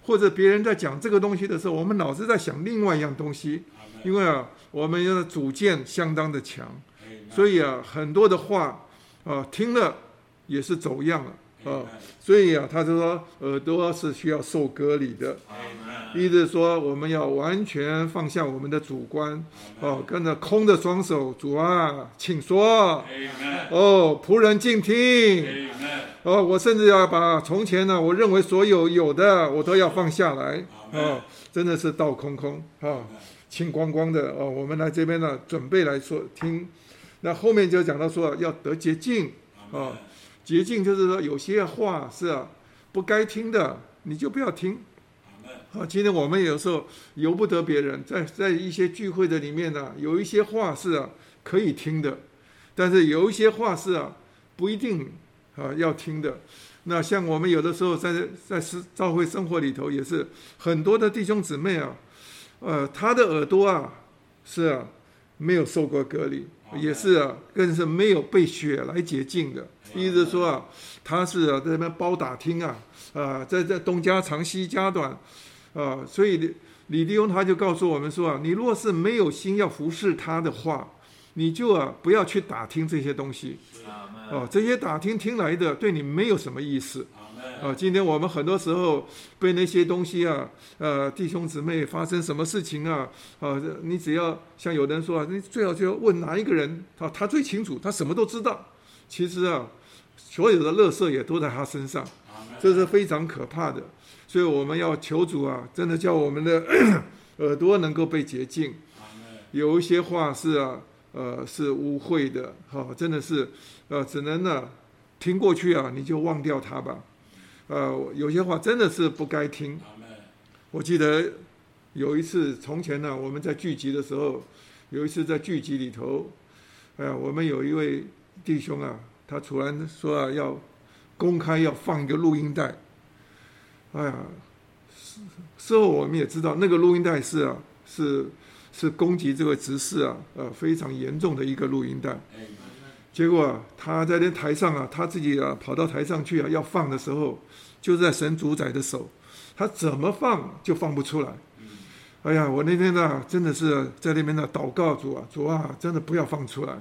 或者别人在讲这个东西的时候，我们老是在想另外一样东西，因为啊，我们的主见相当的强，所以啊，很多的话啊听了也是走样了啊，所以啊，他就说耳朵是需要受隔离的。意思说，我们要完全放下我们的主观，哦，跟着空的双手，主啊，请说，哦，仆人静听，哦，我甚至要把从前呢，我认为所有有的，我都要放下来，哦，真的是倒空空，啊，清光光的，哦，我们来这边呢，准备来说听，那后面就讲到说要得洁净，啊，洁净就是说有些话是啊不该听的，你就不要听。啊，今天我们有时候由不得别人，在在一些聚会的里面呢、有一些话是啊可以听的，但是有一些话是啊不一定啊要听的。那像我们有的时候在在是教会生活里头，也是很多的弟兄姊妹啊，呃，他的耳朵啊是啊没有受过隔离，也是啊更是没有被血来洁净的。意思是说啊，他是啊在那边包打听啊，啊在在东家长西家短。啊，所以李李弟兄他就告诉我们说啊，你若是没有心要服侍他的话，你就啊不要去打听这些东西啊，这些打听听来的对你没有什么意思啊。今天我们很多时候被那些东西啊，呃，弟兄姊妹发生什么事情啊，啊，你只要像有人说啊，你最好就要问哪一个人啊，他最清楚，他什么都知道。其实啊，所有的乐色也都在他身上，这是非常可怕的。所以我们要求主啊，真的叫我们的 (coughs) 耳朵能够被洁净。有一些话是啊，呃，是污秽的，哈、真的是，呃，只能呢听过去啊，你就忘掉它吧。呃，有些话真的是不该听。我记得有一次从前呢，我们在聚集的时候，有一次在聚集里头，哎呀，我们有一位弟兄啊，他突然说啊要公开要放一个录音带，哎呀，事事后我们也知道那个录音带是啊是是攻击这位执事啊呃非常严重的一个录音带。结果啊，他在那台上啊，他自己啊跑到台上去啊，要放的时候，就是在神主宰的手，他怎么放就放不出来。哎呀，我那天呢，真的是在那边呢祷告主啊，主啊，真的不要放出来。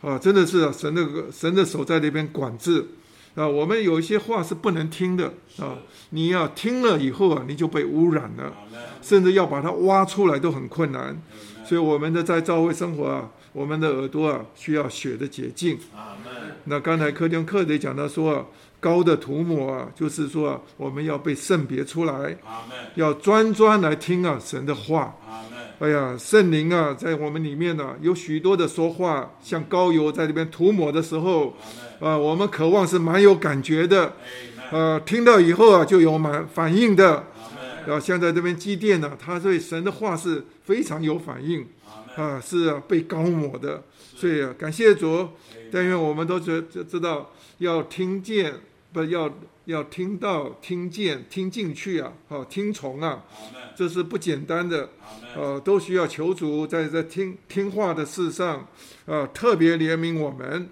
啊，真的是啊，神的神的手在那边管制啊。我们有一些话是不能听的啊，你要听了以后啊，你就被污染了，甚至要把它挖出来都很困难。所以我们的在教会生活啊。我们的耳朵啊，需要血的洁净。那刚才课丁课里讲到说啊，高的涂抹啊，就是说我们要被圣别出来，要专专来听啊神的话。哎呀，圣灵啊，在我们里面呢，有许多的说话，像高油在这边涂抹的时候，啊，我们渴望是蛮有感觉的，呃，听到以后啊，就有蛮反应的。啊，像在这边积电呢，他对神的话是非常有反应。啊，是啊，被高抹的，所以啊，感谢主。但愿我们都知知道要听见，不要要听到、听见、听进去啊，好听从啊，这是不简单的。呃，都需要求主在这听听话的事上，啊，特别怜悯我们。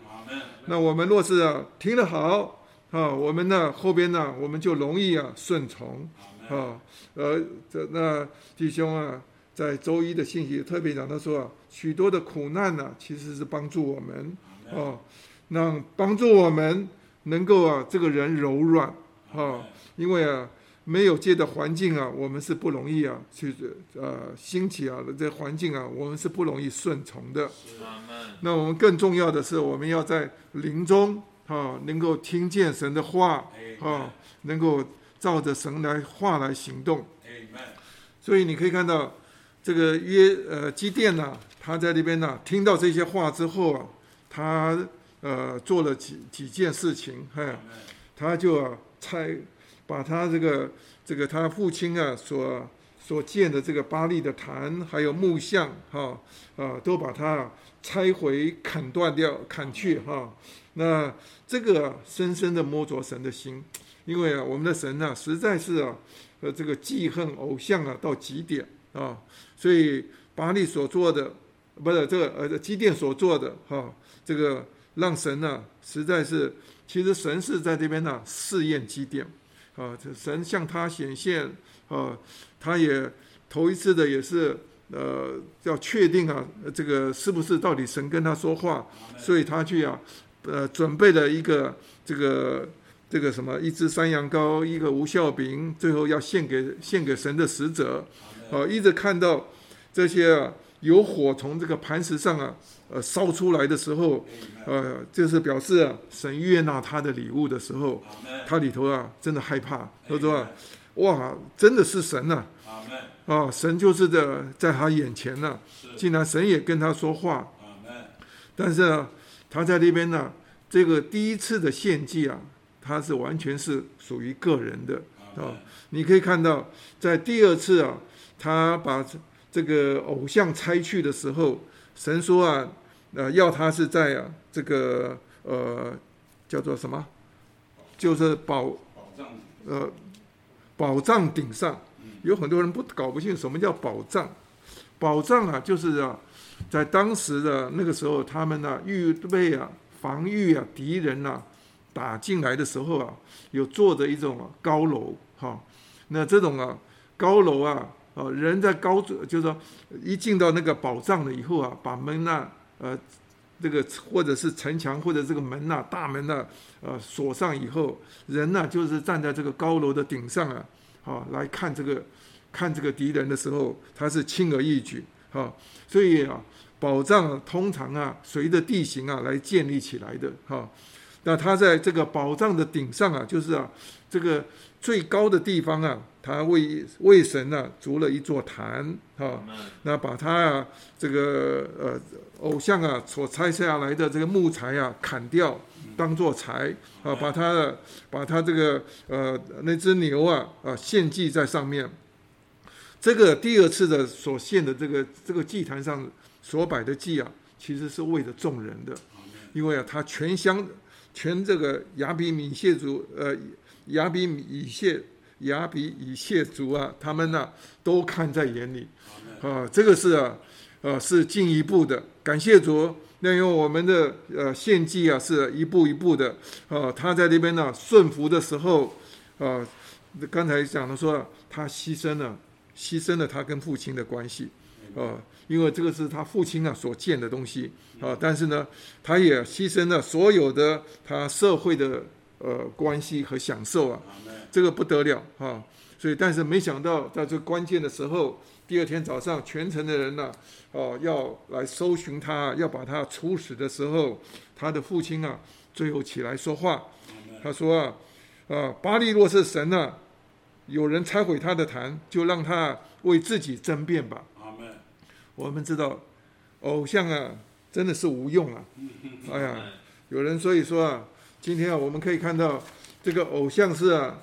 那我们若是啊听得好啊，我们呢后边呢我们就容易啊顺从啊。呃，这那弟兄啊。在周一的信息特别讲，他说啊，许多的苦难呢，其实是帮助我们哦，让帮助我们能够啊，这个人柔软啊，因为啊，没有借的环境啊，我们是不容易啊，去呃兴起啊，这环境啊，我们是不容易顺从的。那我们更重要的是，我们要在林中啊，能够听见神的话啊，能够照着神来话来行动。所以你可以看到。这个约呃基甸呢，他在那边呢，听到这些话之后啊，他呃做了几几件事情，哈，他就啊拆，把他这个这个他父亲啊所所建的这个巴利的坛，还有木像，哈啊，都把它拆毁、砍断掉、砍去，哈。那这个深深的摸着神的心，因为啊，我们的神呢，实在是啊，呃，这个记恨偶像啊到极点啊。所以巴利所做的，不是这个呃基甸所做的哈，这个让神呢实在是，其实神是在这边呢试验基甸，啊，这神向他显现啊，他也头一次的也是呃要确定啊，这个是不是到底神跟他说话，所以他去啊呃准备了一个这个这个什么一只山羊羔，一个无效饼，最后要献给献给神的使者。啊，一直看到这些啊，有火从这个磐石上啊，呃，烧出来的时候，呃，就是表示啊，神悦纳他的礼物的时候，他里头啊，真的害怕，他说啊，哇，真的是神呐，啊，神就是在在他眼前呢，竟然神也跟他说话，但是啊，他在那边呢，这个第一次的献祭啊，他是完全是属于个人的啊，你可以看到在第二次啊。他把这个偶像拆去的时候，神说啊，呃，要他是在啊这个呃叫做什么，就是宝呃宝藏顶上，有很多人不搞不清什么叫宝藏，宝藏啊就是啊，在当时的那个时候，他们呢预备啊防御啊敌人呐打进来的时候啊，有做着一种高楼哈，那这种啊高楼啊。哦，人在高处，就是说，一进到那个宝藏了以后啊，把门呐，呃，这个或者是城墙或者这个门呐，大门呐，呃，锁上以后，人呢就是站在这个高楼的顶上啊，啊，来看这个看这个敌人的时候，他是轻而易举啊，所以啊，宝藏通常啊，随着地形啊来建立起来的哈。那他在这个宝藏的顶上啊，就是啊，这个最高的地方啊。他为为神呢筑了一座坛，哈，那把他啊这个呃偶像啊所拆下来的这个木材啊砍掉，当做柴啊，把他的把他这个呃那只牛啊啊献祭在上面，这个第二次的所献的这个这个祭坛上所摆的祭啊，其实是为了众人的，因为啊，他全乡全这个亚比米谢族呃亚比米以谢亚比以谢族啊，他们呢、都看在眼里。啊，这个是啊呃是进一步的，感谢主。那因为我们的呃献祭啊是一步一步的，啊，他在那边呢顺服的时候，啊，刚才讲的说他牺牲了，牺牲了他跟父亲的关系，啊，因为这个是他父亲啊所建的东西。啊，但是呢，他也牺牲了所有的他社会的呃关系和享受啊，这个不得了啊，所以但是没想到在这关键的时候，第二天早上全城的人呢、哦，要来搜寻他，要把他处死的时候，他的父亲啊，最后起来说话，他说啊，啊，巴利若是神啊，有人拆毁他的坛，就让他为自己争辩吧。我们知道，偶像啊，真的是无用啊。(laughs) 哎呀，有人所以说啊，今天啊，我们可以看到这个偶像是啊，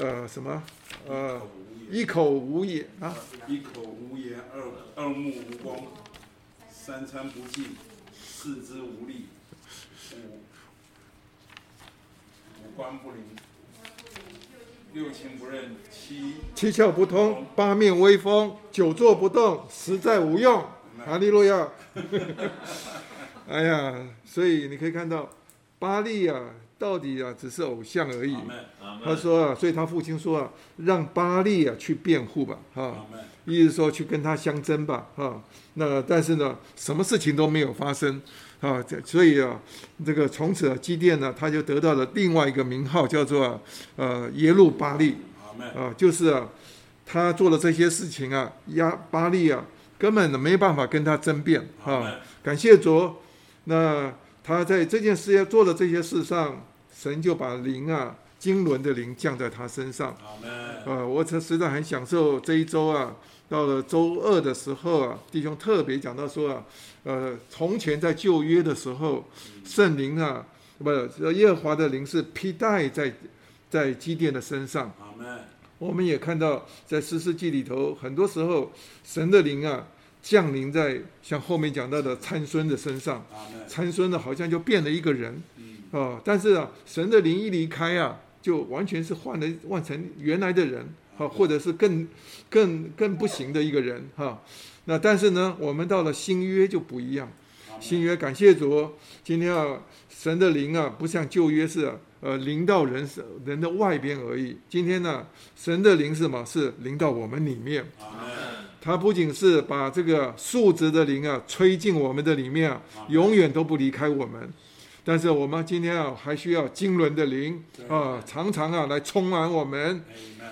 呃，什么，呃，一口无言啊，一口无言，二二目无光，三餐不济，四肢无力，五五官不灵，六亲不认，七七窍不通，八面威风，久坐不动，实在无用。哈利路亚。(laughs) 哎呀，所以你可以看到，巴利啊，到底啊只是偶像而已。他说啊，所以他父亲说啊，让巴利啊去辩护吧，哈、意思说去跟他相争吧，哈、那但是呢，什么事情都没有发生，啊，这所以啊，这个从此啊，基甸呢，他就得到了另外一个名号，叫做啊呃耶路巴利，啊，就是啊，他做了这些事情啊，压巴利啊，根本没办法跟他争辩啊。感谢主，那他在这件事要做的这些事上，神就把灵啊，经纶的灵降在他身上。阿门呃，我这实在很享受这一周啊，到了周二的时候啊，弟兄特别讲到说啊，呃，从前在旧约的时候，圣灵啊，不，耶和华的灵是披戴在在基甸的身上。我们也看到在十世纪里头，很多时候神的灵啊降临在像后面讲到的参孙的身上，参孙呢好像就变了一个人嗯啊、但是啊，神的灵一离开啊，就完全是换了换成原来的人啊，或者是更更更不行的一个人哈、那但是呢，我们到了新约就不一样，新约感谢主，今天啊，神的灵啊，不像旧约是、啊、呃临到人人的外边而已。今天呢，神的灵是什么？是临到我们里面。阿门它不仅是把这个数值的灵啊吹进我们的里面啊，永远都不离开我们。但是我们今天啊，还需要经纶的灵啊，常常啊来充满我们。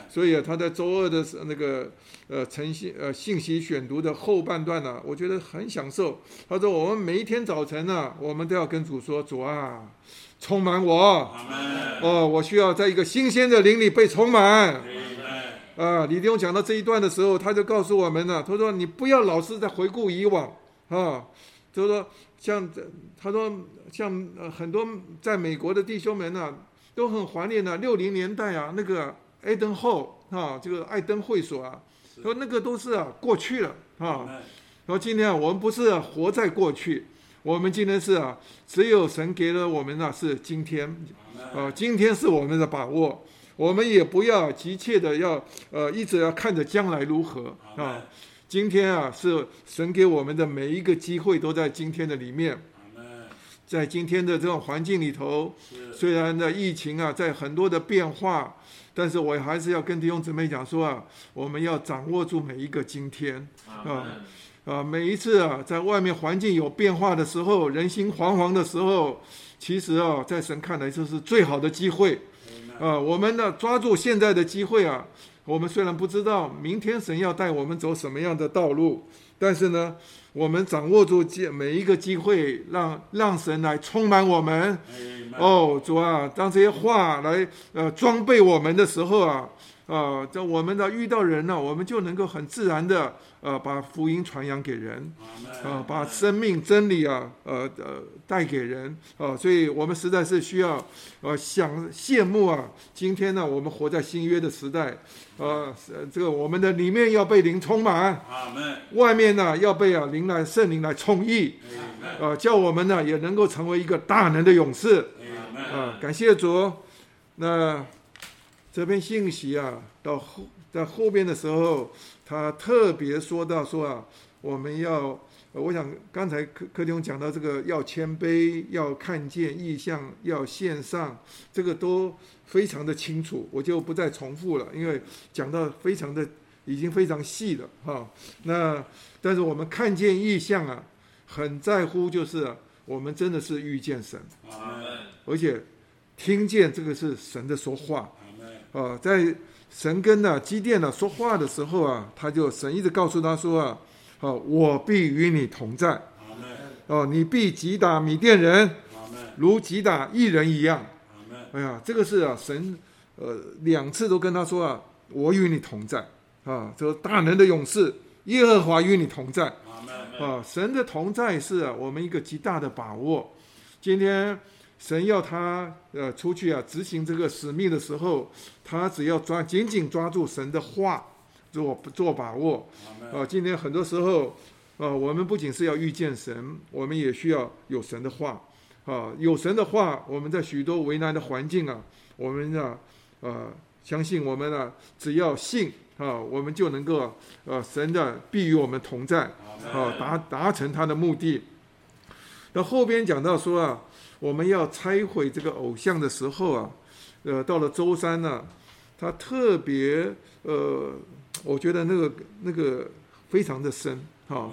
所以啊，他在周二的时那个呃晨信呃信息选读的后半段呢、我觉得很享受。他说，我们每一天早晨呢、我们都要跟主说：“主啊，充满我哦，我需要在一个新鲜的灵里被充满。”啊，李弟兄讲到这一段的时候，他就告诉我们了，他说：“你不要老是在回顾以往。啊。”就是说，像这，他说像呃很多在美国的弟兄们呢、都很怀念呢六零年代啊那个艾登后啊，这个艾登会所啊，说那个都是啊过去了。啊。然后今天啊，我们不是、啊、活在过去，我们今天是啊，只有神给了我们呢、是今天，啊，今天是我们的把握，我们也不要急切的要呃一直要看着将来如何啊。今天啊，是神给我们的每一个机会都在今天的里面，在今天的这种环境里头，虽然呢疫情啊在很多的变化，但是我还是要跟弟兄姊妹讲说啊，我们要掌握住每一个今天。啊啊，每一次啊，在外面环境有变化的时候，人心惶惶的时候，其实啊，在神看来就是最好的机会。啊，我们呢抓住现在的机会啊，我们虽然不知道明天神要带我们走什么样的道路，但是呢，我们掌握住机每一个机会，让让神来充满我们。哦，主啊，当这些话来呃装备我们的时候啊，啊，这我们的遇到人呢，我们就能够很自然的呃把福音传扬给人，啊，把生命真理啊呃呃带给人啊，所以我们实在是需要呃想羡慕啊，今天呢我们活在新约的时代，呃，这个我们的里面要被灵充满，外面呢要被啊灵来圣灵来充溢，啊，叫我们呢也能够成为一个大能的勇士，啊，感谢主，那。这篇信息啊，到后在后边的时候，他特别说到说啊，我们要，我想刚才柯柯弟兄讲到这个要谦卑，要看见意向，要线上，这个都非常的清楚，我就不再重复了，因为讲到非常的已经非常细了哈。那但是我们看见意向啊，很在乎就是我们真的是遇见神，而且听见这个是神的说话。啊，在神跟呢基甸呢说话的时候啊，他就神一直告诉他说啊，哦，我必与你同在，哦，你必击打米甸人，如击打一人一样，哎呀，这个是啊，神呃两次都跟他说啊，我与你同在，啊，这个大能的勇士耶和华与你同在，啊，神的同在是啊我们一个极大的把握，今天。神要他呃出去啊执行这个使命的时候，他只要抓紧紧抓住神的话做做把握啊。今天很多时候啊，我们不仅是要遇见神，我们也需要有神的话啊。有神的话，我们在许多为难的环境啊，我们呢呃相信我们呢只要信啊，我们就能够呃神的必与我们同在啊，达达成他的目的。那后边讲到说啊。我们要拆毁这个偶像的时候啊，呃，到了周三呢，他特别呃，我觉得那个那个非常的深哈，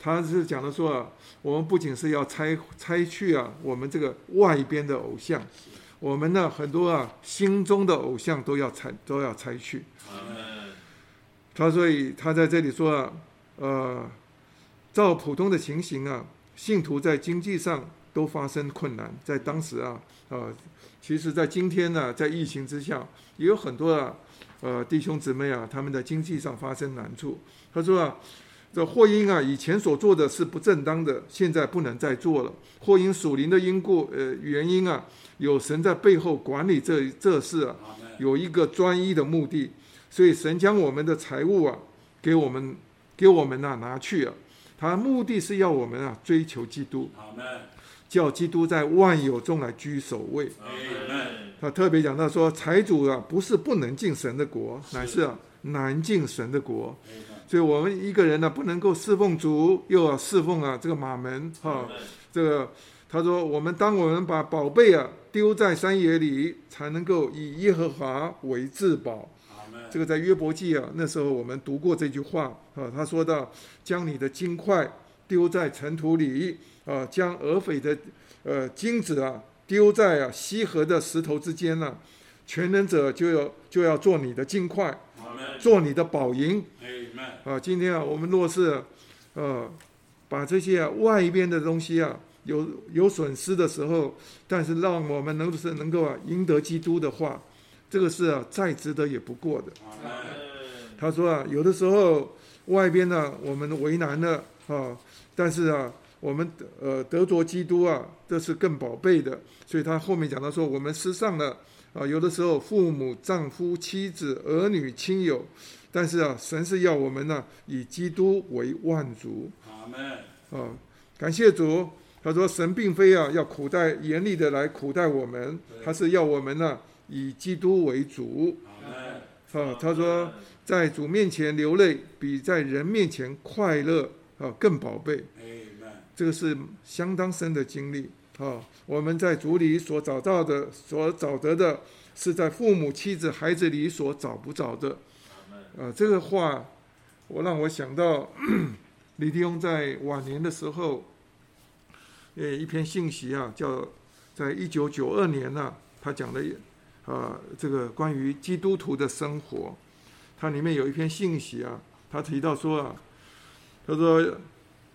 他是讲的说啊，我们不仅是要拆拆去啊，我们这个外边的偶像，我们呢很多啊心中的偶像都要拆都要拆去。他所以他在这里说啊，呃，照普通的情形啊，信徒在经济上。都发生困难，在当时啊，呃，其实，在今天呢，在疫情之下，也有很多啊，呃，弟兄姊妹啊，他们的经济上发生难处。他说啊，这或因啊，以前所做的是不正当的，现在不能再做了；或因属灵的因故，呃，原因啊，有神在背后管理这这事啊，有一个专一的目的，所以神将我们的财物啊，给我们，给我们呐拿去啊，他目的是要我们啊追求基督。叫基督在万有中来居首位。他特别讲到说，财主啊，不是不能进神的国，乃是啊难进神的国。所以，我们一个人呢，不能够侍奉主，又要侍奉啊这个马门哈。这个他说，我们当我们把宝贝啊丢在山野里，才能够以耶和华为至宝。这个在约伯记啊，那时候我们读过这句话啊。他说到，将你的金块丢在尘土里。啊，将俄斐的呃金子啊丢在啊西河的石头之间呢，全能者就要就要做你的金块，做你的宝银。啊，今天啊，我们若是呃把这些啊外边的东西啊有有损失的时候，但是让我们能是能够啊赢得基督的话，这个是啊再值得也不过的。他说啊，有的时候外边呢我们为难了啊，但是啊。我们呃得着基督啊，这是更宝贝的，所以他后面讲到说，我们失上了啊，有的时候父母、丈夫、妻子、儿女、亲友，但是啊，神是要我们呢以基督为万族。阿门。啊，感谢主。他说神并非啊要苦待严厉的来苦待我们，他是要我们呢以基督为主。啊，他说在主面前流泪，比在人面前快乐啊更宝贝。这个是相当深的经历啊！我们在主里所找到的、所找得的，是在父母、妻子、孩子里所找不着的。啊，这个话，我让我想到 (clears throat) 李弟兄在晚年的时候，呃，一篇信息啊，叫在一九九二年呢，他讲的啊，这个关于基督徒的生活，它里面有一篇信息啊，他提到说啊，他说。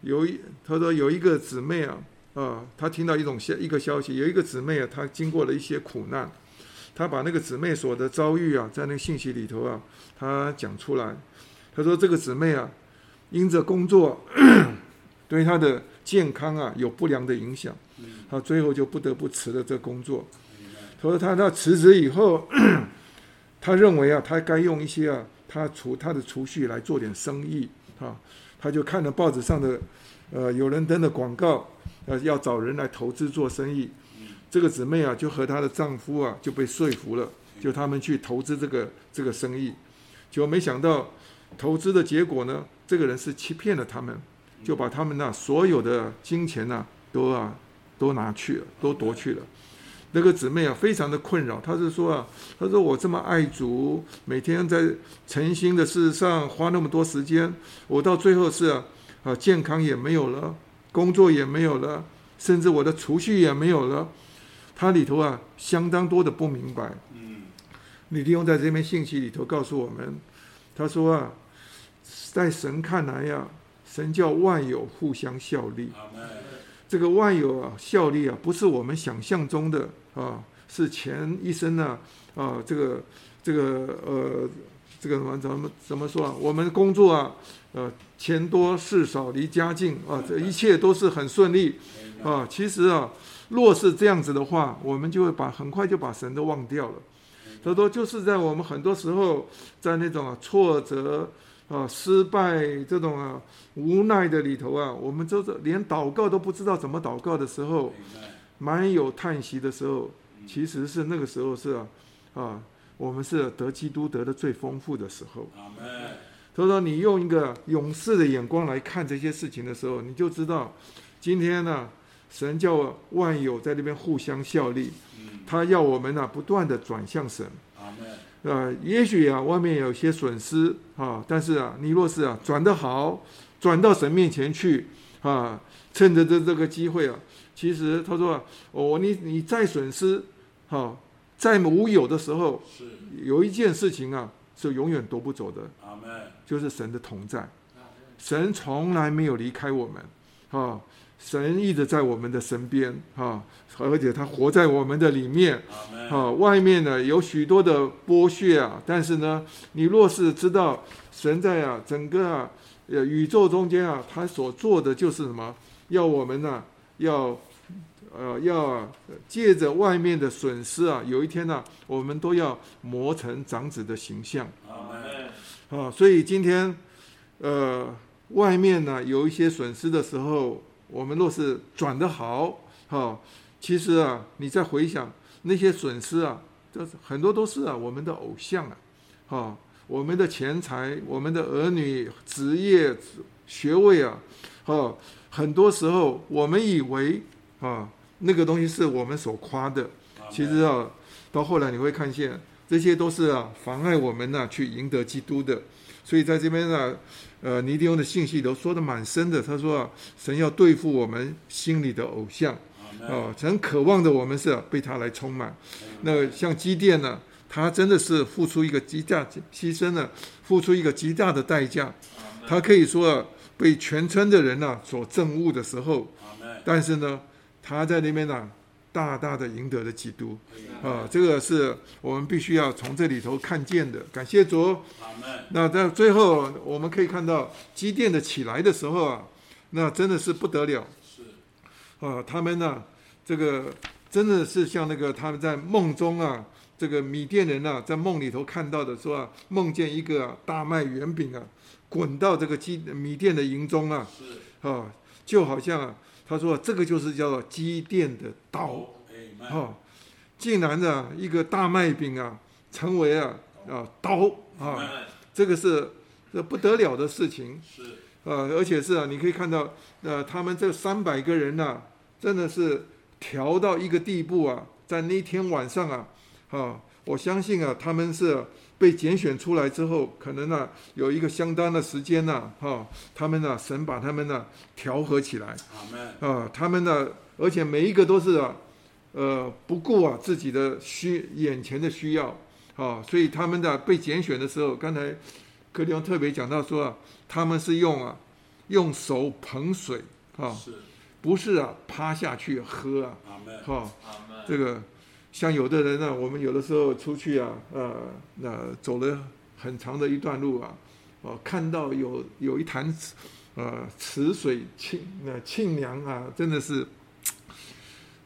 有一，他说有一个姊妹啊，啊，他听到一种消一个消息，有一个姊妹啊，她经过了一些苦难，他把那个姊妹所的遭遇啊，在那个信息里头啊，他讲出来。他说这个姊妹啊，因着工作 (coughs) 对她的健康啊有不良的影响，他最后就不得不辞了这工作。他说他他辞职以后，(coughs) 他认为啊，他该用一些啊，他储他的储蓄来做点生意啊。他就看了报纸上的，呃，有人登的广告，呃，要找人来投资做生意。这个姊妹啊，就和她的丈夫啊，就被说服了，就他们去投资这个这个生意。结果没想到，投资的结果呢，这个人是欺骗了他们，就把他们那所有的金钱呢，都啊，都拿去了，都夺去了。那个姊妹啊，非常的困扰。她是说啊，她说我这么爱主，每天在诚心的事上花那么多时间，我到最后是啊，啊健康也没有了，工作也没有了，甚至我的储蓄也没有了。她里头啊，相当多的不明白。嗯，李弟兄在这篇信息里头告诉我们，他说啊，在神看来呀，神叫万有互相效力。这个万有啊，效力啊，不是我们想象中的啊，是前一生呢啊，这个这个呃，这个什么怎么怎么说啊？我们工作啊，呃，钱多事少离家近啊，这一切都是很顺利啊。其实啊，若是这样子的话，我们就会把很快就把神都忘掉了。他说，就是在我们很多时候在那种挫折。啊，失败这种啊，无奈的里头啊，我们就是连祷告都不知道怎么祷告的时候，满有叹息的时候，其实是那个时候是啊，啊，我们是得基督得的最丰富的时候。所以说，你用一个勇士的眼光来看这些事情的时候，你就知道，今天呢，神叫万有在那边互相效力，他要我们呢不断的转向神。呃，也许啊，外面有些损失啊，但是啊，你若是啊转得好，转到神面前去啊，趁着这这个机会啊，其实他说，哦，你你再损失，哈，在无有的时候，是有一件事情啊，是永远夺不走的，就是神的同在，神从来没有离开我们，啊。神一直在我们的身边，哈，而且他活在我们的里面，啊，外面呢有许多的剥削啊，但是呢，你若是知道神在啊整个啊呃宇宙中间啊，他所做的就是什么？要我们呢，要呃要借着外面的损失啊，有一天呢，我们都要磨成长子的形象，啊，所以今天呃外面呢有一些损失的时候。我们若是转得好，哈，其实啊，你再回想那些损失啊，这很多都是啊，我们的偶像啊，哈，我们的钱财、我们的儿女、职业、学位啊，哈，很多时候我们以为啊，那个东西是我们所夸的，其实啊，到后来你会看见，这些都是啊，妨碍我们呢去赢得基督的。所以在这边呢，呃，尼迪翁的信息都说的蛮深的。他说啊，神要对付我们心里的偶像，啊，神渴望的我们是被他来充满。那像基甸呢，他真的是付出一个极大牺牲了，付出一个极大的代价。他可以说啊，被全村的人呢所憎恶的时候，但是呢，他在那边呢。大大的赢得了基督，啊，这个是我们必须要从这里头看见的。感谢主。那在最后，我们可以看到基甸的起来的时候啊，那真的是不得了。是，啊，他们呢，这个真的是像那个他们在梦中啊，这个米甸人啊，在梦里头看到的，说啊，梦见一个大麦圆饼啊，滚到这个基米甸的营中啊，是，啊，就好像啊。他说：“这个就是叫做积淀的刀，哈，竟然呢一个大麦饼啊，成为啊啊刀啊，这个是这不得了的事情，是啊，而且是啊，你可以看到，呃，他们这三百个人呐，真的是调到一个地步啊，在那天晚上啊，啊，我相信啊，他们是。”被拣选出来之后，可能呢有一个相当的时间呢，哈，他们呢神把他们呢调和起来，啊，他们呢，而且每一个都是啊，呃，不顾啊自己的需眼前的需要，啊，所以他们的被拣选的时候，刚才柯利翁特别讲到说啊，他们是用啊用手捧水，啊，不是啊趴下去喝啊，哈，这个像有的人呢，我们有的时候出去啊，呃，那走了很长的一段路啊，哦，看到有有一潭，呃，池水清那清凉啊，真的是，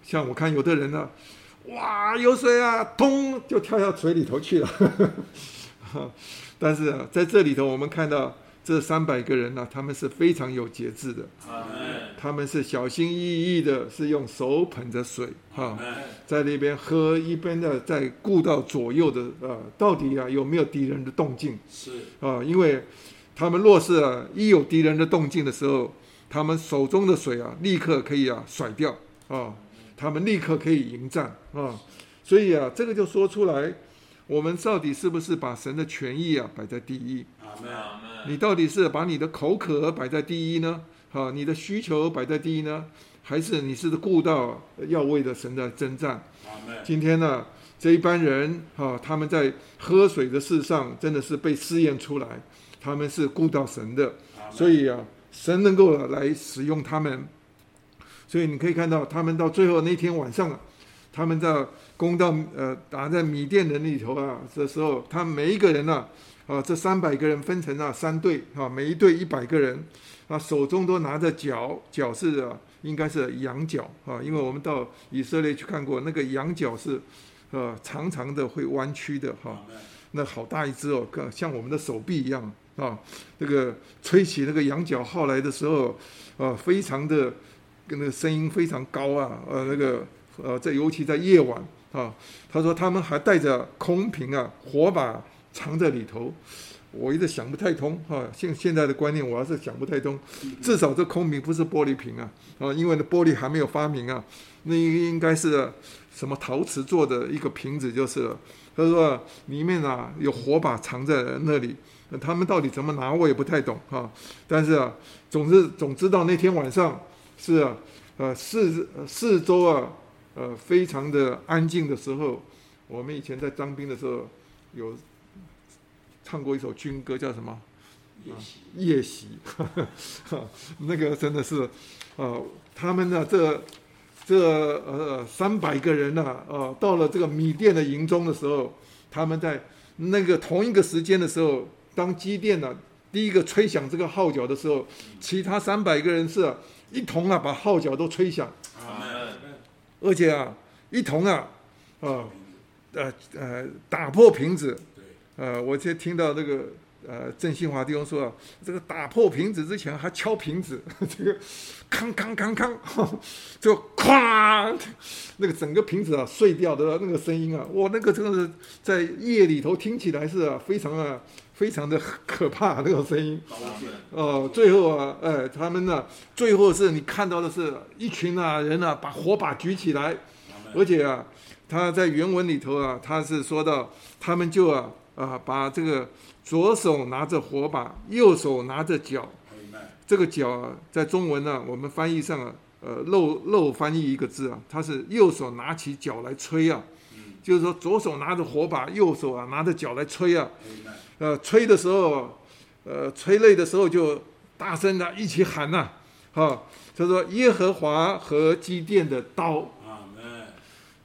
像我看有的人呢，哇，有水啊，咚就跳到水里头去了。(laughs) 但是啊，在这里头，我们看到这三百个人呢，他们是非常有节制的，他们是小心翼翼的，是用手捧着水哈，在那边喝，一边的在顾到左右的呃，到底啊有没有敌人的动静？是啊，因为他们若是啊一有敌人的动静的时候，他们手中的水啊立刻可以啊甩掉啊，他们立刻可以迎战啊，所以啊这个就说出来。我们到底是不是把神的权益啊摆在第一？你到底是把你的口渴摆在第一呢？好，你的需求摆在第一呢？还是你是顾到要为了神的征战？今天呢，这一班人哈，他们在喝水的事上真的是被试验出来，他们是顾到神的，所以啊，神能够来使用他们。所以你可以看到，他们到最后那天晚上，他们在。攻到呃打在米店人里头啊的时候，他每一个人呢，啊啊这三百个人分成了三队啊，每一队一百个人，啊手中都拿着角，角是啊应该是羊角啊，因为我们到以色列去看过，那个羊角是，呃长长的会弯曲的哈，那好大一只哦，像我们的手臂一样啊，这个吹起那个羊角号来的时候，啊非常的跟那个声音非常高啊，呃那个呃在尤其在夜晚。啊，他说他们还带着空瓶啊，火把藏在里头，我一直想不太通哈。现现在的观念，我还是想不太通。至少这空瓶不是玻璃瓶啊，啊，因为那玻璃还没有发明啊，那应该是什么陶瓷做的一个瓶子就是了。他说里面啊有火把藏在那里，他们到底怎么拿我也不太懂哈。但是啊，总之总知道那天晚上是啊，呃四四周啊。呃，非常的安静的时候，我们以前在当兵的时候，有唱过一首军歌，叫什么？夜袭。夜袭，(laughs) 那个真的是，呃，他们呢，这这呃三百个人呢，啊，到了这个米店的营中的时候，他们在那个同一个时间的时候，当机电呢第一个吹响这个号角的时候，其他三百个人是一同啊把号角都吹响。而且啊，一同啊，啊，呃呃，打破瓶子。呃，我就听到那个呃郑新华弟兄说啊，这个打破瓶子之前还敲瓶子，(laughs) 这个康康康康，就哐，(laughs) 那个整个瓶子啊碎掉的那个声音啊，哇，那个真的是在夜里头听起来是啊，非常啊。非常的可怕，那个声音。哦，最后啊，哎，他们呢，最后是你看到的是一群啊人啊，把火把举起来，而且啊，他在原文里头啊，他是说到他们就啊啊，把这个左手拿着火把，右手拿着脚。这个脚啊，在中文呢，我们翻译上啊，呃，漏漏翻译一个字啊，它是右手拿起脚来吹啊，就是说左手拿着火把，右手啊拿着脚来吹啊。呃，吹的时候，呃，吹累的时候就大声的一起喊呐，哈，他说耶和华和基甸的刀，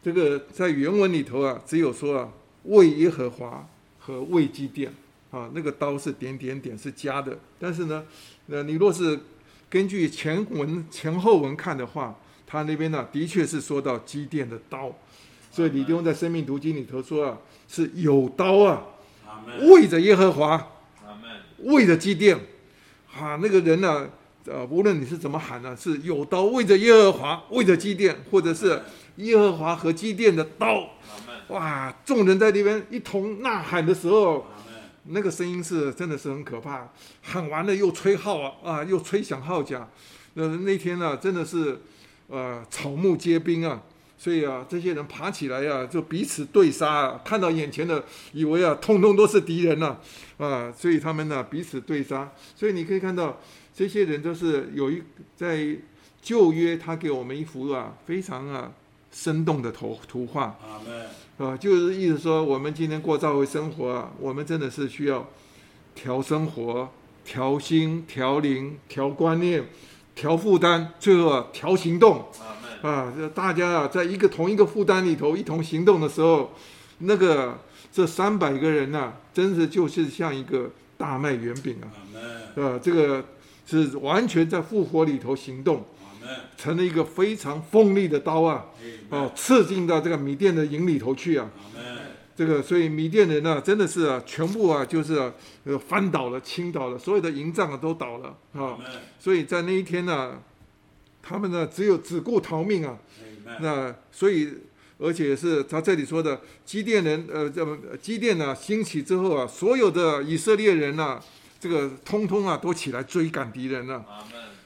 这个在原文里头啊，只有说啊为耶和华和为基甸，啊，那个刀是点点点是加的，但是呢，呃，你若是根据前文前后文看的话，他那边呢的确是说到基甸的刀，所以李弟兄在生命读经里头说啊是有刀啊。为着耶和华，为着祭奠，啊，那个人呢？呃，无论你是怎么喊呢，是有刀为着耶和华，为着祭奠，或者是耶和华和祭奠的刀。哇！众人在那边一同呐喊的时候，那个声音是真的是很可怕。喊完了又吹号啊，啊，又吹响号角。那那天呢，真的是呃草木皆兵啊。所以啊，这些人爬起来呀，就彼此对杀啊！看到眼前的，以为啊，通通都是敌人呐，啊！所以他们呢，彼此对杀。所以你可以看到，这些人都是有一在旧约，他给我们一幅啊非常啊生动的图图画。啊，就是意思说，我们今天过教会生活啊，我们真的是需要调生活、调心、调灵、调观念、调负担，最后啊调行动。啊，这大家啊，在一个同一个负担里头一同行动的时候，那个这三百个人呐、真是就是像一个大麦圆饼啊，阿门，呃，这个是完全在复活里头行动，成了一个非常锋利的刀啊，哦，刺进到这个米店的营里头去啊。这个，所以米甸人呢、真的是啊，全部啊，就是啊，呃，翻倒了、倾倒了，所有的营帐啊都倒了啊。所以在那一天呢、他们呢只有只顾逃命啊。那所以，而且是他这里说的基甸人，呃，这么基甸呢兴起之后啊，所有的以色列人呐、这个通通啊都起来追赶敌人了。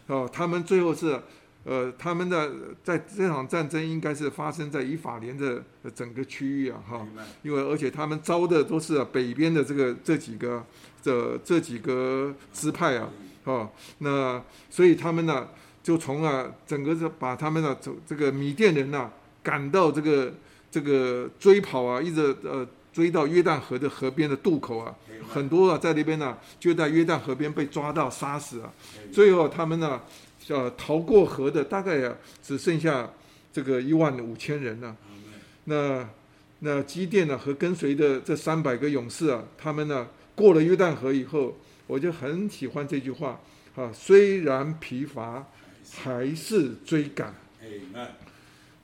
哦，他们最后是，呃，他们的在这场战争应该是发生在以法莲的呃整个区域啊，哈、因为而且他们招的都是、啊、北边的这个这几个这这几个支派啊，哦，那所以他们呢就从啊整个这把他们呢走这个米甸人呐、赶到这个这个追跑啊，一直呃追到约旦河的河边的渡口啊，很多啊在那边呢就在约旦河边被抓到杀死啊，最后他们呢呃逃过河的大概啊只剩下这个一万五千人了、那那基甸呢和跟随的这三百个勇士啊，他们呢过了约旦河以后，我就很喜欢这句话啊，虽然疲乏，还是追赶。阿门，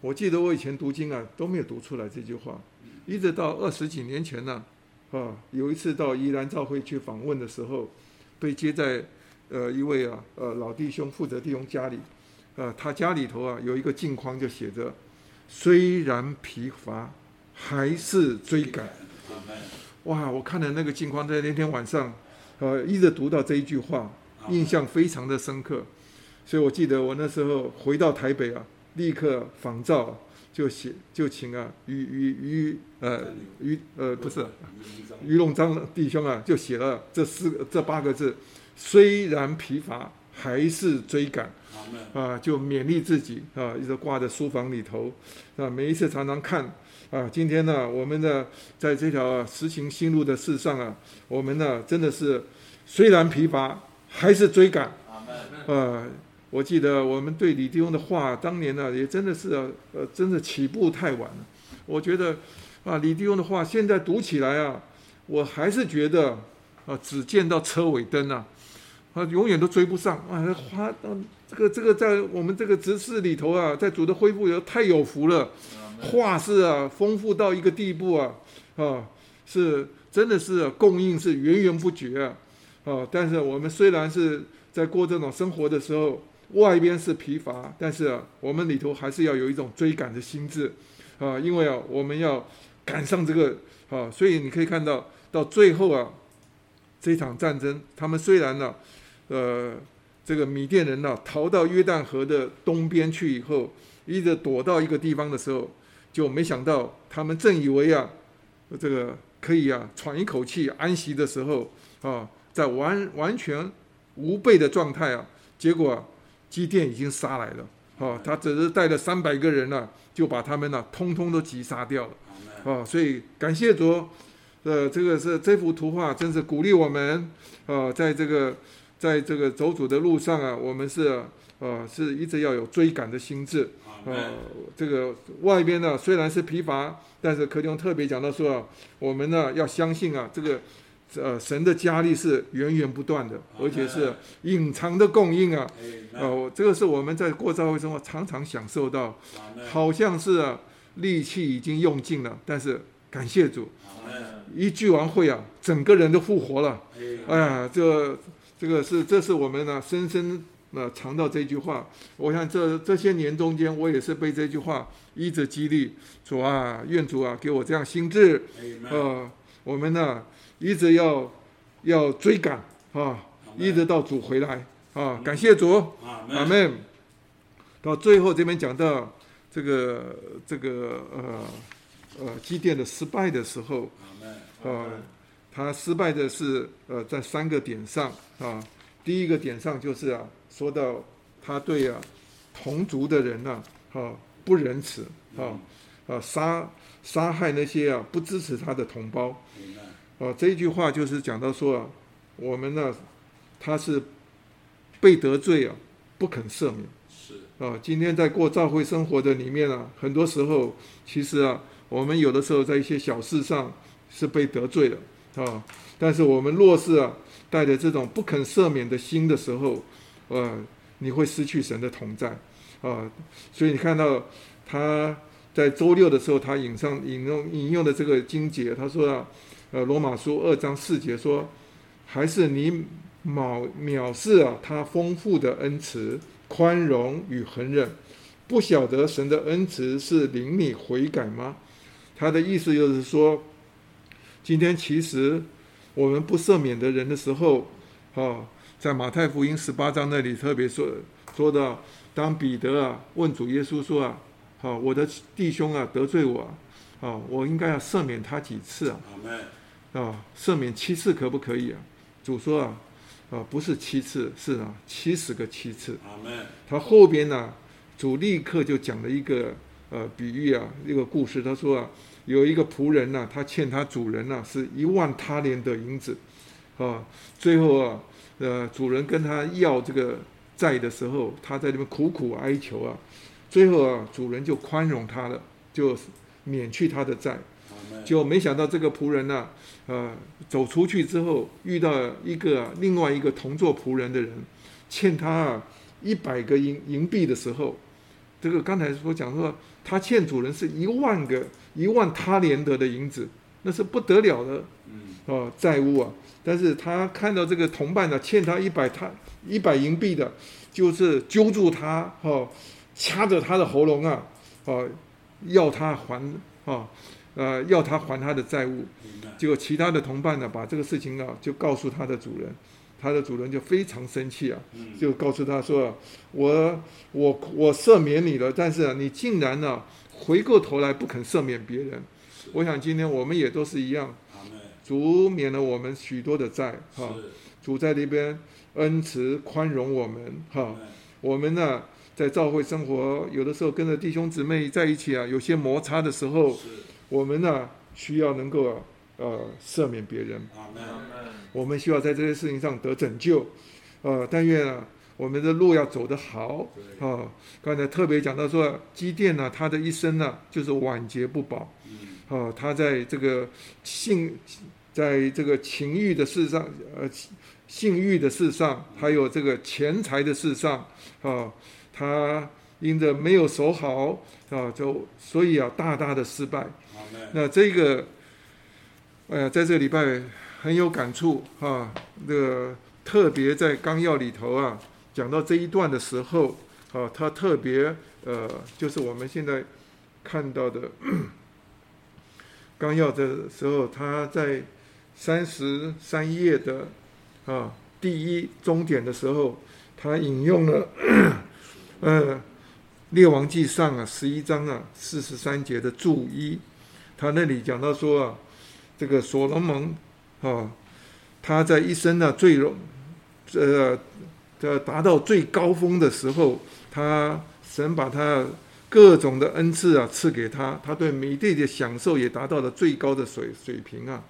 我记得我以前读经啊都没有读出来这句话，一直到二十几年前呢，啊，有一次到宜兰教会去访问的时候，被接在呃一位啊呃老弟兄负责弟兄家里，呃他家里头啊有一个镜框就写着，虽然疲乏，还是追赶。哇！我看了那个镜框，在那天晚上，呃，一直读到这一句话，印象非常的深刻。所以我记得我那时候回到台北啊，立刻仿照就写就请啊于于于呃于呃不是于龙章弟兄啊，就写了这四个这八个字：虽然疲乏，还是追赶。啊，就勉励自己啊，一直挂在书房里头啊，每一次常常看啊。今天呢，我们呢，在这条啊实行新路的事上啊，我们呢真的是虽然疲乏，还是追赶。啊。我记得我们对李弟兄的话，当年呢也真的是啊，呃，真的起步太晚了。我觉得啊，李弟兄的话现在读起来啊，我还是觉得啊，只见到车尾灯啊，啊，永远都追不上啊！花到这个这个在我们这个执事里头啊，在主的恢复里头太有福了，话是啊丰富到一个地步啊啊，是真的是、啊、供应是源源不绝啊啊！但是我们虽然是在过这种生活的时候，外边是疲乏，但是啊，我们里头还是要有一种追赶的心智啊，因为啊，我们要赶上这个啊，所以你可以看到到最后啊，这场战争，他们虽然呢、呃，这个米甸人呢、逃到约旦河的东边去以后，一直躲到一个地方的时候，就没想到他们正以为啊，这个可以啊喘一口气安息的时候啊，在完完全无备的状态啊，结果、啊、基甸已经杀来了。啊，他只是带了三百个人呢、就把他们呢、通通都击杀掉了。啊，所以感谢主，呃，这个是这幅图画真是鼓励我们，啊，在这个在这个走主的路上啊，我们是呃是一直要有追赶的心智。呃，这个外边呢虽然是疲乏，但是柯弟兄特别讲到说啊，我们呢要相信啊，这个呃神的加力是源源不断的，而且是隐藏的供应啊。呃，这个是我们在过教会生活常常享受到，好像是、啊、力气已经用尽了，但是感谢主，一聚完会啊，整个人都复活了。哎呀，这这个是这是我们呢深深呃尝到这句话。我想这这些年中间，我也是被这句话一直激励。主啊，愿主啊给我这样心智，呃，我们呢一直要要追赶啊，一直到主回来啊，感谢主，阿门。到最后这边讲到这个这个呃呃基甸的失败的时候，呃，他失败的是呃在三个点上啊。第一个点上就是啊，说到他对啊同族的人呢啊不仁慈啊啊杀杀害那些啊不支持他的同胞啊。这一句话就是讲到说啊，我们呢他是被得罪啊不肯赦免。是啊，今天在过教会生活的里面啊，很多时候其实啊，我们有的时候在一些小事上是被得罪了啊，但是我们若是啊带着这种不肯赦免的心的时候，呃，你会失去神的同在啊。所以你看到他在周六的时候，他引上引用引用的这个经节，他说啊，呃，罗马书二章四节说，还是你藐藐视啊他丰富的恩慈。宽容与恒忍，不晓得神的恩慈是领你悔改吗？他的意思就是说，今天其实我们不赦免的人的时候，啊，在马太福音十八章那里特别说说到，当彼得啊问主耶稣说啊，好，我的弟兄啊得罪我，啊，我应该要赦免他几次啊？啊，赦免七次可不可以啊？主说啊。啊，不是七次，是啊，七十个七次。他后边呢，主立刻就讲了一个呃比喻啊，一个故事。他说啊，有一个仆人呢，他欠他主人呢是一万他连的银子，啊，最后啊，呃，主人跟他要这个债的时候，他在那边苦苦哀求啊，最后啊，主人就宽容他了，就免去他的债。就没想到这个仆人呢，呃，走出去之后遇到一个另外一个同做仆人的人，欠他啊一百个银银币的时候，这个刚才说讲说他欠主人是一万个一万他连得的银子，那是不得了的，哦债务啊！但是他看到这个同伴呢欠他一百他一百银币的，就是揪住他哦，掐着他的喉咙啊，哦，要他还啊。呃，要他还他的债务，结果其他的同伴呢，把这个事情啊，就告诉他的主人，他的主人就非常生气啊，就告诉他说：“我我我赦免你了，但是你竟然呢，回过头来不肯赦免别人。”我想今天我们也都是一样，主免了我们许多的债，哈，主在那边恩慈宽容我们，哈，我们呢在教会生活，有的时候跟着弟兄姊妹在一起啊，有些摩擦的时候。我们呢，需要能够呃赦免别人。我们需要在这些事情上得拯救。呃，但愿啊，我们的路要走得好。啊，刚才特别讲到说，基甸呢，他的一生呢，就是晚节不保。啊，他在这个性，在这个情欲的事上，呃，性欲的事上，还有这个钱财的事上，啊，他因着没有守好，啊，就所以啊，大大的失败。那这个，呃，在这个礼拜很有感触啊，这个特别在纲要里头啊，讲到这一段的时候，啊，他特别呃，就是我们现在看到的纲要的时候，他在三十三页的啊第一终点的时候，他引用了 (clears throat) 呃《列王记上》啊十一章啊四十三节的注一。他那里讲到说啊，这个所罗门啊，他在一生呢最荣，呃，的达到最高峰的时候，他神把他各种的恩赐啊赐给他，他对美帝的享受也达到了最高的水水平啊。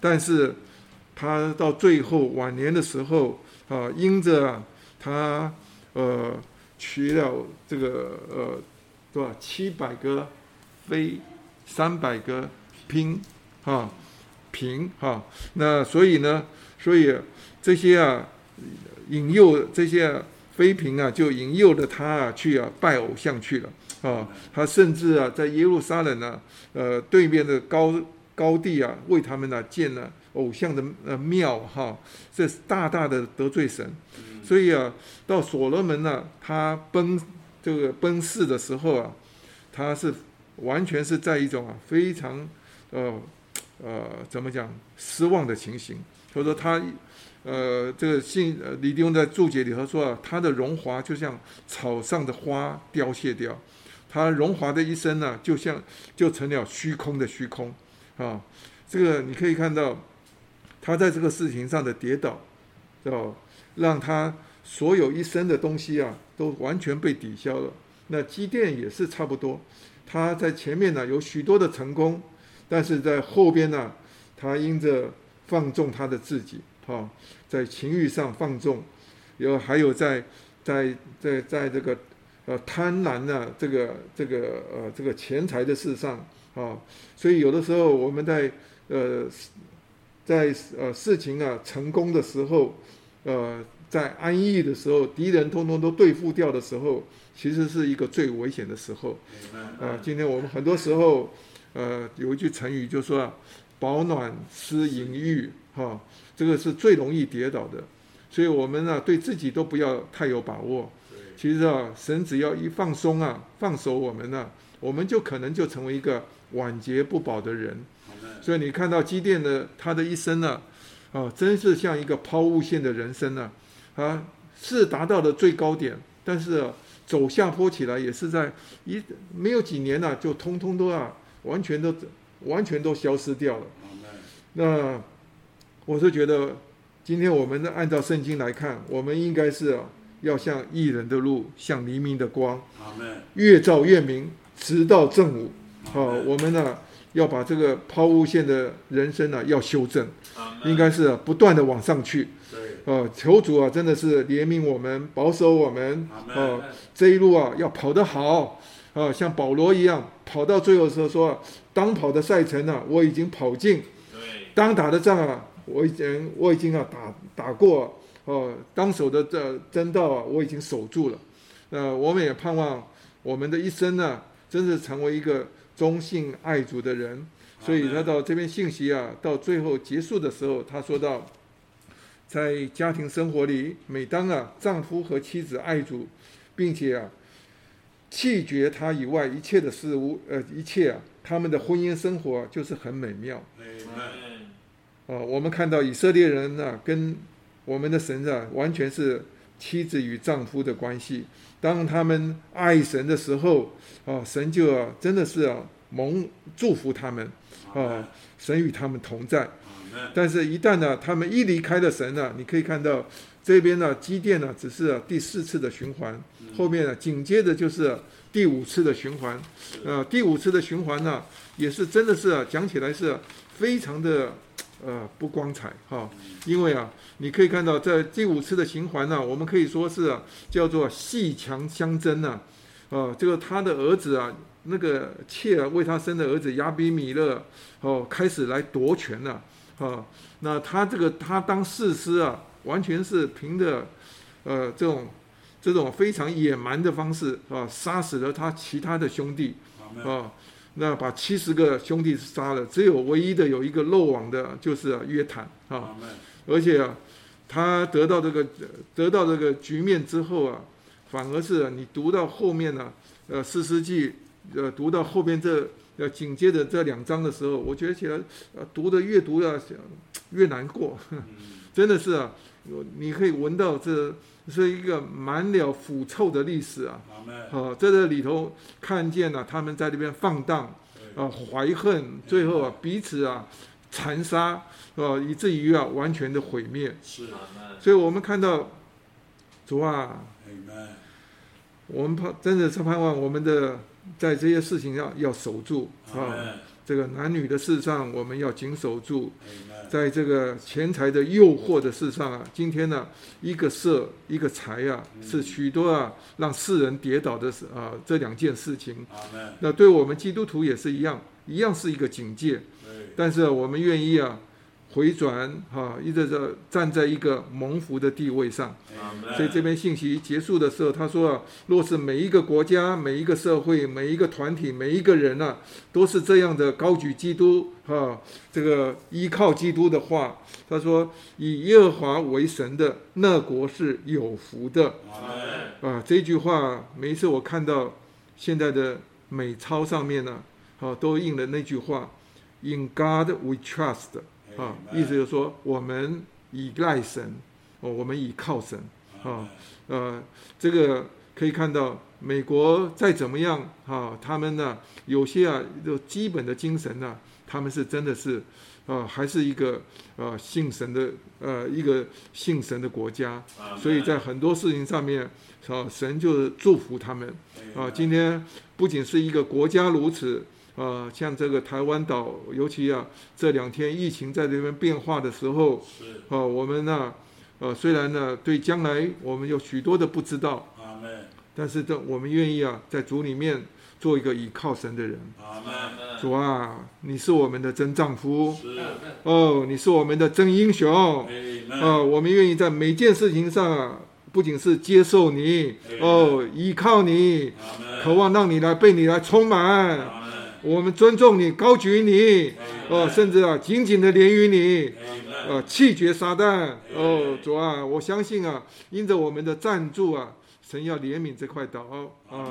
但是他到最后晚年的时候啊，因着他呃娶了这个呃多少七百个妃。三百个拼，哈，平哈，那所以呢，所以这些啊，引诱这些妃嫔啊，就引诱了他啊去啊拜偶像去了啊。他甚至啊在耶路撒冷呢，呃对面的高高地啊，为他们呢建了偶像的呃庙哈，这是大大的得罪神。所以啊，到所罗门呢，他奔这个奔逝的时候啊，他是。完全是在一种啊非常，呃呃怎么讲失望的情形。所以说他，呃这个信呃李弟兄在注解里头说啊，他的荣华就像草上的花凋谢掉，他荣华的一生呢，就像就成了虚空的虚空啊。这个你可以看到，他在这个事情上的跌倒，哦，让他所有一生的东西啊，都完全被抵消了。那积淀也是差不多。他在前面呢有许多的成功，但是在后边呢，他因着放纵他的自己，哈，在情欲上放纵，有还有在在在在这个呃贪婪呢这个这个呃这个钱财的事上啊，所以有的时候我们在呃在呃事情啊成功的时候，呃在安逸的时候，敌人通通都对付掉的时候，其实是一个最危险的时候。啊，今天我们很多时候，呃，有一句成语就说啊，保暖思淫欲，哈，这个是最容易跌倒的。所以我们呢，对自己都不要太有把握。其实啊，神只要一放松啊，放手我们呢，我们就可能就成为一个晚节不保的人。所以你看到机电的他的一生呢，啊，真是像一个抛物线的人生呢，啊，是达到了最高点，但是走下坡起来也是在一没有几年呢，就通通都啊，完全都完全都消失掉了。那我是觉得，今天我们按照圣经来看，我们应该是要像艺人的路，像黎明的光，越照越明，直到正午。好，我们呢要把这个抛物线的人生呢要修正，应该是不断的往上去。呃，求主啊，真的是怜悯我们，保守我们。哦，这一路啊要跑得好，啊，像保罗一样，跑到最后时候说，当跑的赛程呢，我已经跑尽。当打的仗啊，我已经我已经啊打打过哦，当守的这真道啊，我已经守住了。呃，我们也盼望我们的一生呢，真是成为一个忠信爱主的人。所以他到这边信息啊，到最后结束的时候，他说到，在家庭生活里，每当啊丈夫和妻子爱主，并且啊弃绝他以外一切的事物，呃，一切啊，他们的婚姻生活就是很美妙。啊，我们看到以色列人呢，跟我们的神啊，完全是妻子与丈夫的关系。当他们爱神的时候，啊，神就啊，真的是啊，蒙祝福他们，啊，神与他们同在。但是，一旦呢，他们一离开了神呢，你可以看到这边呢，基甸呢，只是第四次的循环，后面呢，紧接着就是第五次的循环。呃，第五次的循环呢，也是真的是讲起来是非常的。呃，不光彩哈，因为啊，你可以看到在第五次的循环呢，我们可以说是叫做戏强相争呢，啊，这个他的儿子啊，那个妾啊为他生的儿子亚比米勒哦，开始来夺权了啊，那他这个他当士师啊，完全是凭着呃这种这种非常野蛮的方式啊，杀死了他其他的兄弟。啊。那把七十个兄弟杀了，只有唯一的有一个漏网的，就是约坦啊。而且啊，他得到这个得到这个局面之后啊，反而是你读到后面呢，呃，四世纪，呃，读到后边这呃紧接着这两章的时候，我觉得起来呃读的越读啊越难过，(laughs) 真的是啊，你可以闻到这。是一个满了腐臭的历史啊！啊，在这里头看见了他们在那边放荡，啊，怀恨，最后啊彼此啊残杀，啊，以至于啊完全的毁灭。是，所以我们看到主啊，我们盼真的是盼望我们的在这些事情上要守住啊。这个男女的事上，我们要谨守住；在这个钱财的诱惑的事上啊，今天呢，一个色一个财啊，是许多啊让世人跌倒的事啊，这两件事情。那对我们基督徒也是一样，一样是一个警戒。但是我们愿意啊。回转哈，一直在站在一个蒙福的地位上，所以这边信息结束的时候，他说啊，若是每一个国家、每一个社会、每一个团体、每一个人呢，都是这样的高举基督哈，这个依靠基督的话，他说以耶和华为神的那国是有福的。啊，这句话每一次我看到现在的美钞上面呢，好都印了那句话：In God we trust。啊，意思就是说，我们依赖神，哦，我们倚靠神，啊，呃，这个可以看到，美国再怎么样，啊，他们呢，有些啊，就基本的精神呢，他们是真的是，啊，还是一个呃信神的，呃，一个信神的国家，所以在很多事情上面，啊，神就祝福他们，啊，今天不仅是一个国家如此。呃，像这个台湾岛，尤其啊这两天疫情在这边变化的时候，啊，我们呢，呃，虽然呢对将来我们有许多的不知道，但是这我们愿意啊，在主里面做一个倚靠神的人。主啊，你是我们的真丈夫，哦，你是我们的真英雄，阿门。哦，我们愿意在每件事情上啊，不仅是接受你，哦，依靠你，渴望让你来被你来充满。我们尊重你，高举你，哦，甚至啊，紧紧的连于你。呃，气绝撒旦。哦，主啊，我相信啊，因着我们的赞助啊，神要怜悯这块岛阿啊，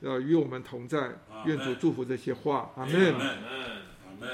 门。要与我们同在。愿主祝福这些话，阿门。阿门。阿门。